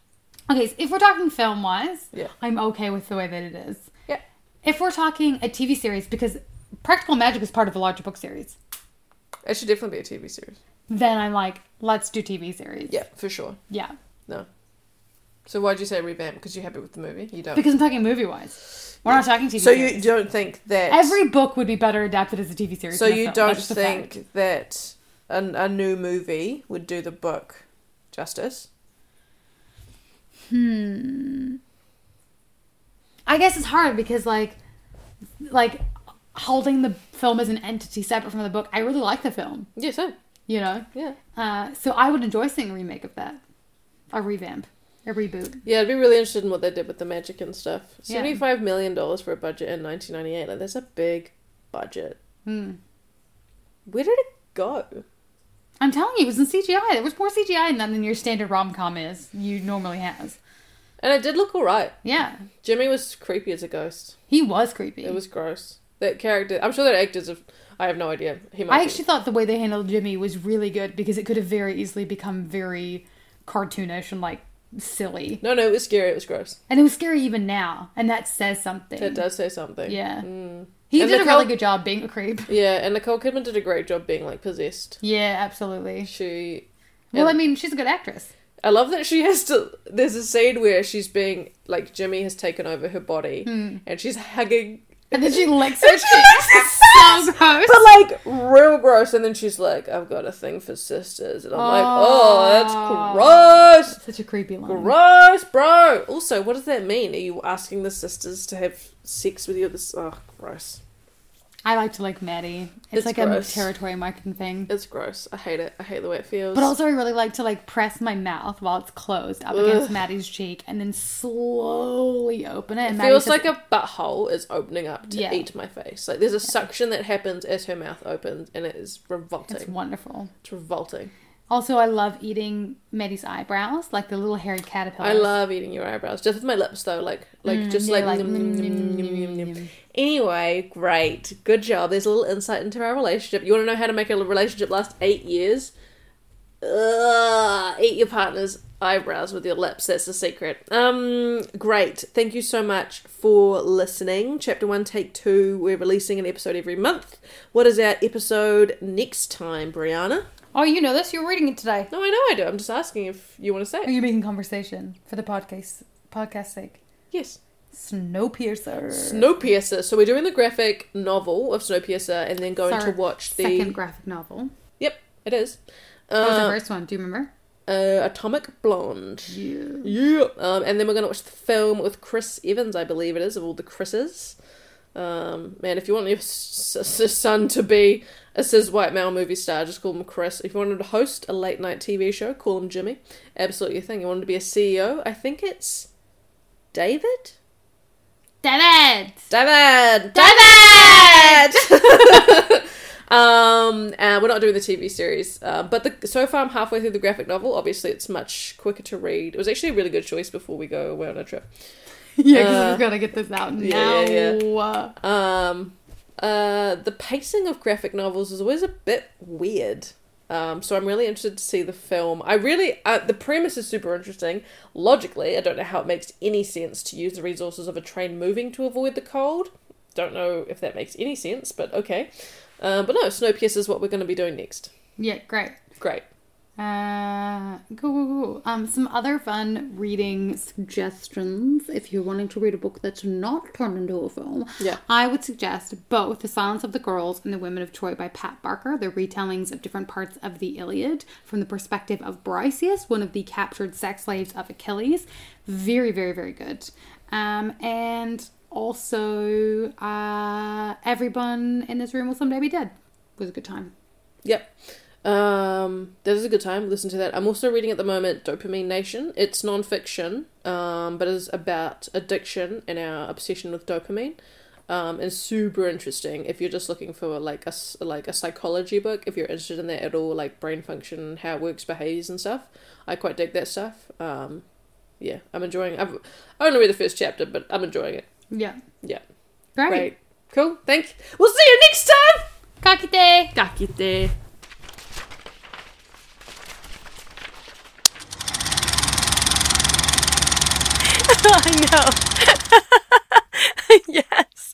[SPEAKER 4] Okay, so if we're talking film wise,
[SPEAKER 2] Yeah.
[SPEAKER 4] I'm okay with the way that it is.
[SPEAKER 2] Yeah.
[SPEAKER 4] If we're talking a TV series, because Practical Magic is part of a larger book series,
[SPEAKER 2] It should definitely be a TV series.
[SPEAKER 4] then I'm like, let's do TV series.
[SPEAKER 2] Yeah, for sure.
[SPEAKER 4] Yeah.
[SPEAKER 2] No. So why'd you say revamp? Because you're happy with the movie? You don't.
[SPEAKER 4] Because I'm talking movie wise. We're not talking TV
[SPEAKER 2] so
[SPEAKER 4] series.
[SPEAKER 2] you don't think that
[SPEAKER 4] Every book would be better adapted as a TV series.
[SPEAKER 2] So you don't think that a, a new movie would do the book justice? Hmm.
[SPEAKER 4] I guess it's hard because like, like holding the film as an entity separate from the book. I really like the film.
[SPEAKER 2] Yeah, so
[SPEAKER 4] You know.
[SPEAKER 2] yeah,
[SPEAKER 4] Uh, so I would enjoy seeing a remake of that, a revamp, a reboot.
[SPEAKER 2] yeah. I'd be really interested in what they did with the magic and stuff.
[SPEAKER 4] Yeah.
[SPEAKER 2] Seventy-five million dollars for a budget in nineteen ninety-eight. Like that's a big budget.
[SPEAKER 4] Hmm.
[SPEAKER 2] Where did it go?
[SPEAKER 4] I'm telling you, it was in CGI. There was more CGI in that than your standard rom com is. You normally has.
[SPEAKER 2] And it did look alright.
[SPEAKER 4] Yeah,
[SPEAKER 2] Jimmy was creepy as a ghost.
[SPEAKER 4] he was creepy.
[SPEAKER 2] It was gross. That character. I'm sure that actors have. I have no idea. He might.
[SPEAKER 4] I
[SPEAKER 2] be-
[SPEAKER 4] actually thought the way they handled Jimmy was really good because it could have very easily become very cartoonish and like silly,
[SPEAKER 2] No, no, it was scary. It was gross.
[SPEAKER 4] and it was scary even now, and that says something.
[SPEAKER 2] It does say something.
[SPEAKER 4] Yeah,
[SPEAKER 2] Mm.
[SPEAKER 4] he
[SPEAKER 2] And
[SPEAKER 4] did a really good job being a creep.
[SPEAKER 2] Yeah, and Nicole Kidman did a great job being like possessed.
[SPEAKER 4] Yeah, absolutely.
[SPEAKER 2] She
[SPEAKER 4] Well, I mean, she's a good actress.
[SPEAKER 2] I love that she has to. There's a scene where she's being like Jimmy has taken over her body, and she's hugging,
[SPEAKER 4] And then she licks her cheeks. So gross.
[SPEAKER 2] but like real gross. And then she's like, "I've got a thing for sisters," and I'm like, "Oh, that's gross,
[SPEAKER 4] Such a creepy line.
[SPEAKER 2] gross, bro." Also, what does that mean? Are you asking the sisters to have sex with you? This oh, gross.
[SPEAKER 4] I like to like Maddie. It's,
[SPEAKER 2] It's
[SPEAKER 4] like
[SPEAKER 2] gross.
[SPEAKER 4] a territory marketing thing.
[SPEAKER 2] It's gross. I hate it. I hate the way it feels.
[SPEAKER 4] But also, I really like to like press my mouth while it's closed up against Maddie's cheek, and then slowly open it.
[SPEAKER 2] It
[SPEAKER 4] And Maddie
[SPEAKER 2] feels
[SPEAKER 4] says-
[SPEAKER 2] like a butthole is opening up to
[SPEAKER 4] Yeah.
[SPEAKER 2] eat my face. Like there's a suction that happens as her mouth opens, and it is revolting.
[SPEAKER 4] it's wonderful.
[SPEAKER 2] It's revolting.
[SPEAKER 4] Also, I love eating Maddie's eyebrows, like the little hairy caterpillars.
[SPEAKER 2] I love eating your eyebrows, just with my lips though, like like just
[SPEAKER 4] yeah,
[SPEAKER 2] like.
[SPEAKER 4] like,
[SPEAKER 2] nom, nom,
[SPEAKER 4] mm,
[SPEAKER 2] nom.
[SPEAKER 4] mm.
[SPEAKER 2] Anyway, great, good job. There's a little insight into our relationship. You want to know how to make a relationship last eight years? Ugh, eat your partner's eyebrows with your lips. That's the secret. Um, great. Thank you so much for listening. Chapter one, take two. We're releasing an episode every month. What is our episode next time, Brianna?
[SPEAKER 4] Oh, you know this. You're reading it today.
[SPEAKER 2] No, I know I do. I'm just asking if you want to say
[SPEAKER 4] Are you making conversation for the podcast podcast sake?
[SPEAKER 2] Yes.
[SPEAKER 4] Snowpiercer.
[SPEAKER 2] Snowpiercer. So we're doing the graphic novel of Snowpiercer, and then going
[SPEAKER 4] our
[SPEAKER 2] to watch the.
[SPEAKER 4] second graphic novel.
[SPEAKER 2] Yep, it is.
[SPEAKER 4] What was the
[SPEAKER 2] Uh,
[SPEAKER 4] first one? Do you remember?
[SPEAKER 2] uh, Atomic Blonde.
[SPEAKER 4] Yeah.
[SPEAKER 2] Yeah. Um, and then we're gonna watch the film with Chris Evans, I believe it is, of all the Chris's. Um, man, if you want your s- s- son to be a cis white male movie star, just call him Chris. If you wanted to host a late night TV show, call him Jimmy. Absolutely your thing. You wanted to be a CEO, I think it's David.
[SPEAKER 4] David!
[SPEAKER 2] David.
[SPEAKER 4] David!
[SPEAKER 2] Um, and we're not doing the TV series, uh, but the, so far I'm halfway through the graphic novel. Obviously, it's much quicker to read. It was actually a really good choice before we go away on a trip.
[SPEAKER 4] yeah, because
[SPEAKER 2] Uh,
[SPEAKER 4] we've got to get this out
[SPEAKER 2] yeah,
[SPEAKER 4] now.
[SPEAKER 2] yeah, Um, uh, the pacing of graphic novels is always a bit weird. Um, so I'm really interested to see the film. I really, uh, the premise is super interesting. Logically, I don't know how it makes any sense to use the resources of a train moving to avoid the cold. Don't know if that makes any sense, but okay. Um, but no, Snowpiercer is what we're going to be doing next.
[SPEAKER 4] Yeah, great.
[SPEAKER 2] Great.
[SPEAKER 4] Uh, cool, cool, cool. Um, some other fun reading suggestions if you're wanting to read a book that's not turned into a film.
[SPEAKER 2] Yeah.
[SPEAKER 4] I would suggest both The Silence of the Girls and The Women of Troy by Pat Barker. They're retellings of different parts of the Iliad from the perspective of Briseis, one of the captured sex slaves of Achilles. Very, very, very good. Um, and also, uh, everyone in this room will someday be dead. Was a good time.
[SPEAKER 2] Yep. Um, that is a good time. Listen to that. I'm also reading at the moment Dopamine Nation. It's non-fiction, um, but it's about addiction and our obsession with dopamine. Um, and super interesting if you're just looking for like a like a psychology book. If you're interested in that at all, like brain function, how it works, behaves, and stuff. I quite dig that stuff. Um, yeah, I'm enjoying. I've I only read the first chapter, but I'm enjoying it.
[SPEAKER 4] Yeah.
[SPEAKER 2] Yeah,
[SPEAKER 4] Great.
[SPEAKER 2] great, cool. Thank. We'll see you next time.
[SPEAKER 4] Kakite!
[SPEAKER 2] Kakite.
[SPEAKER 1] I know. yes.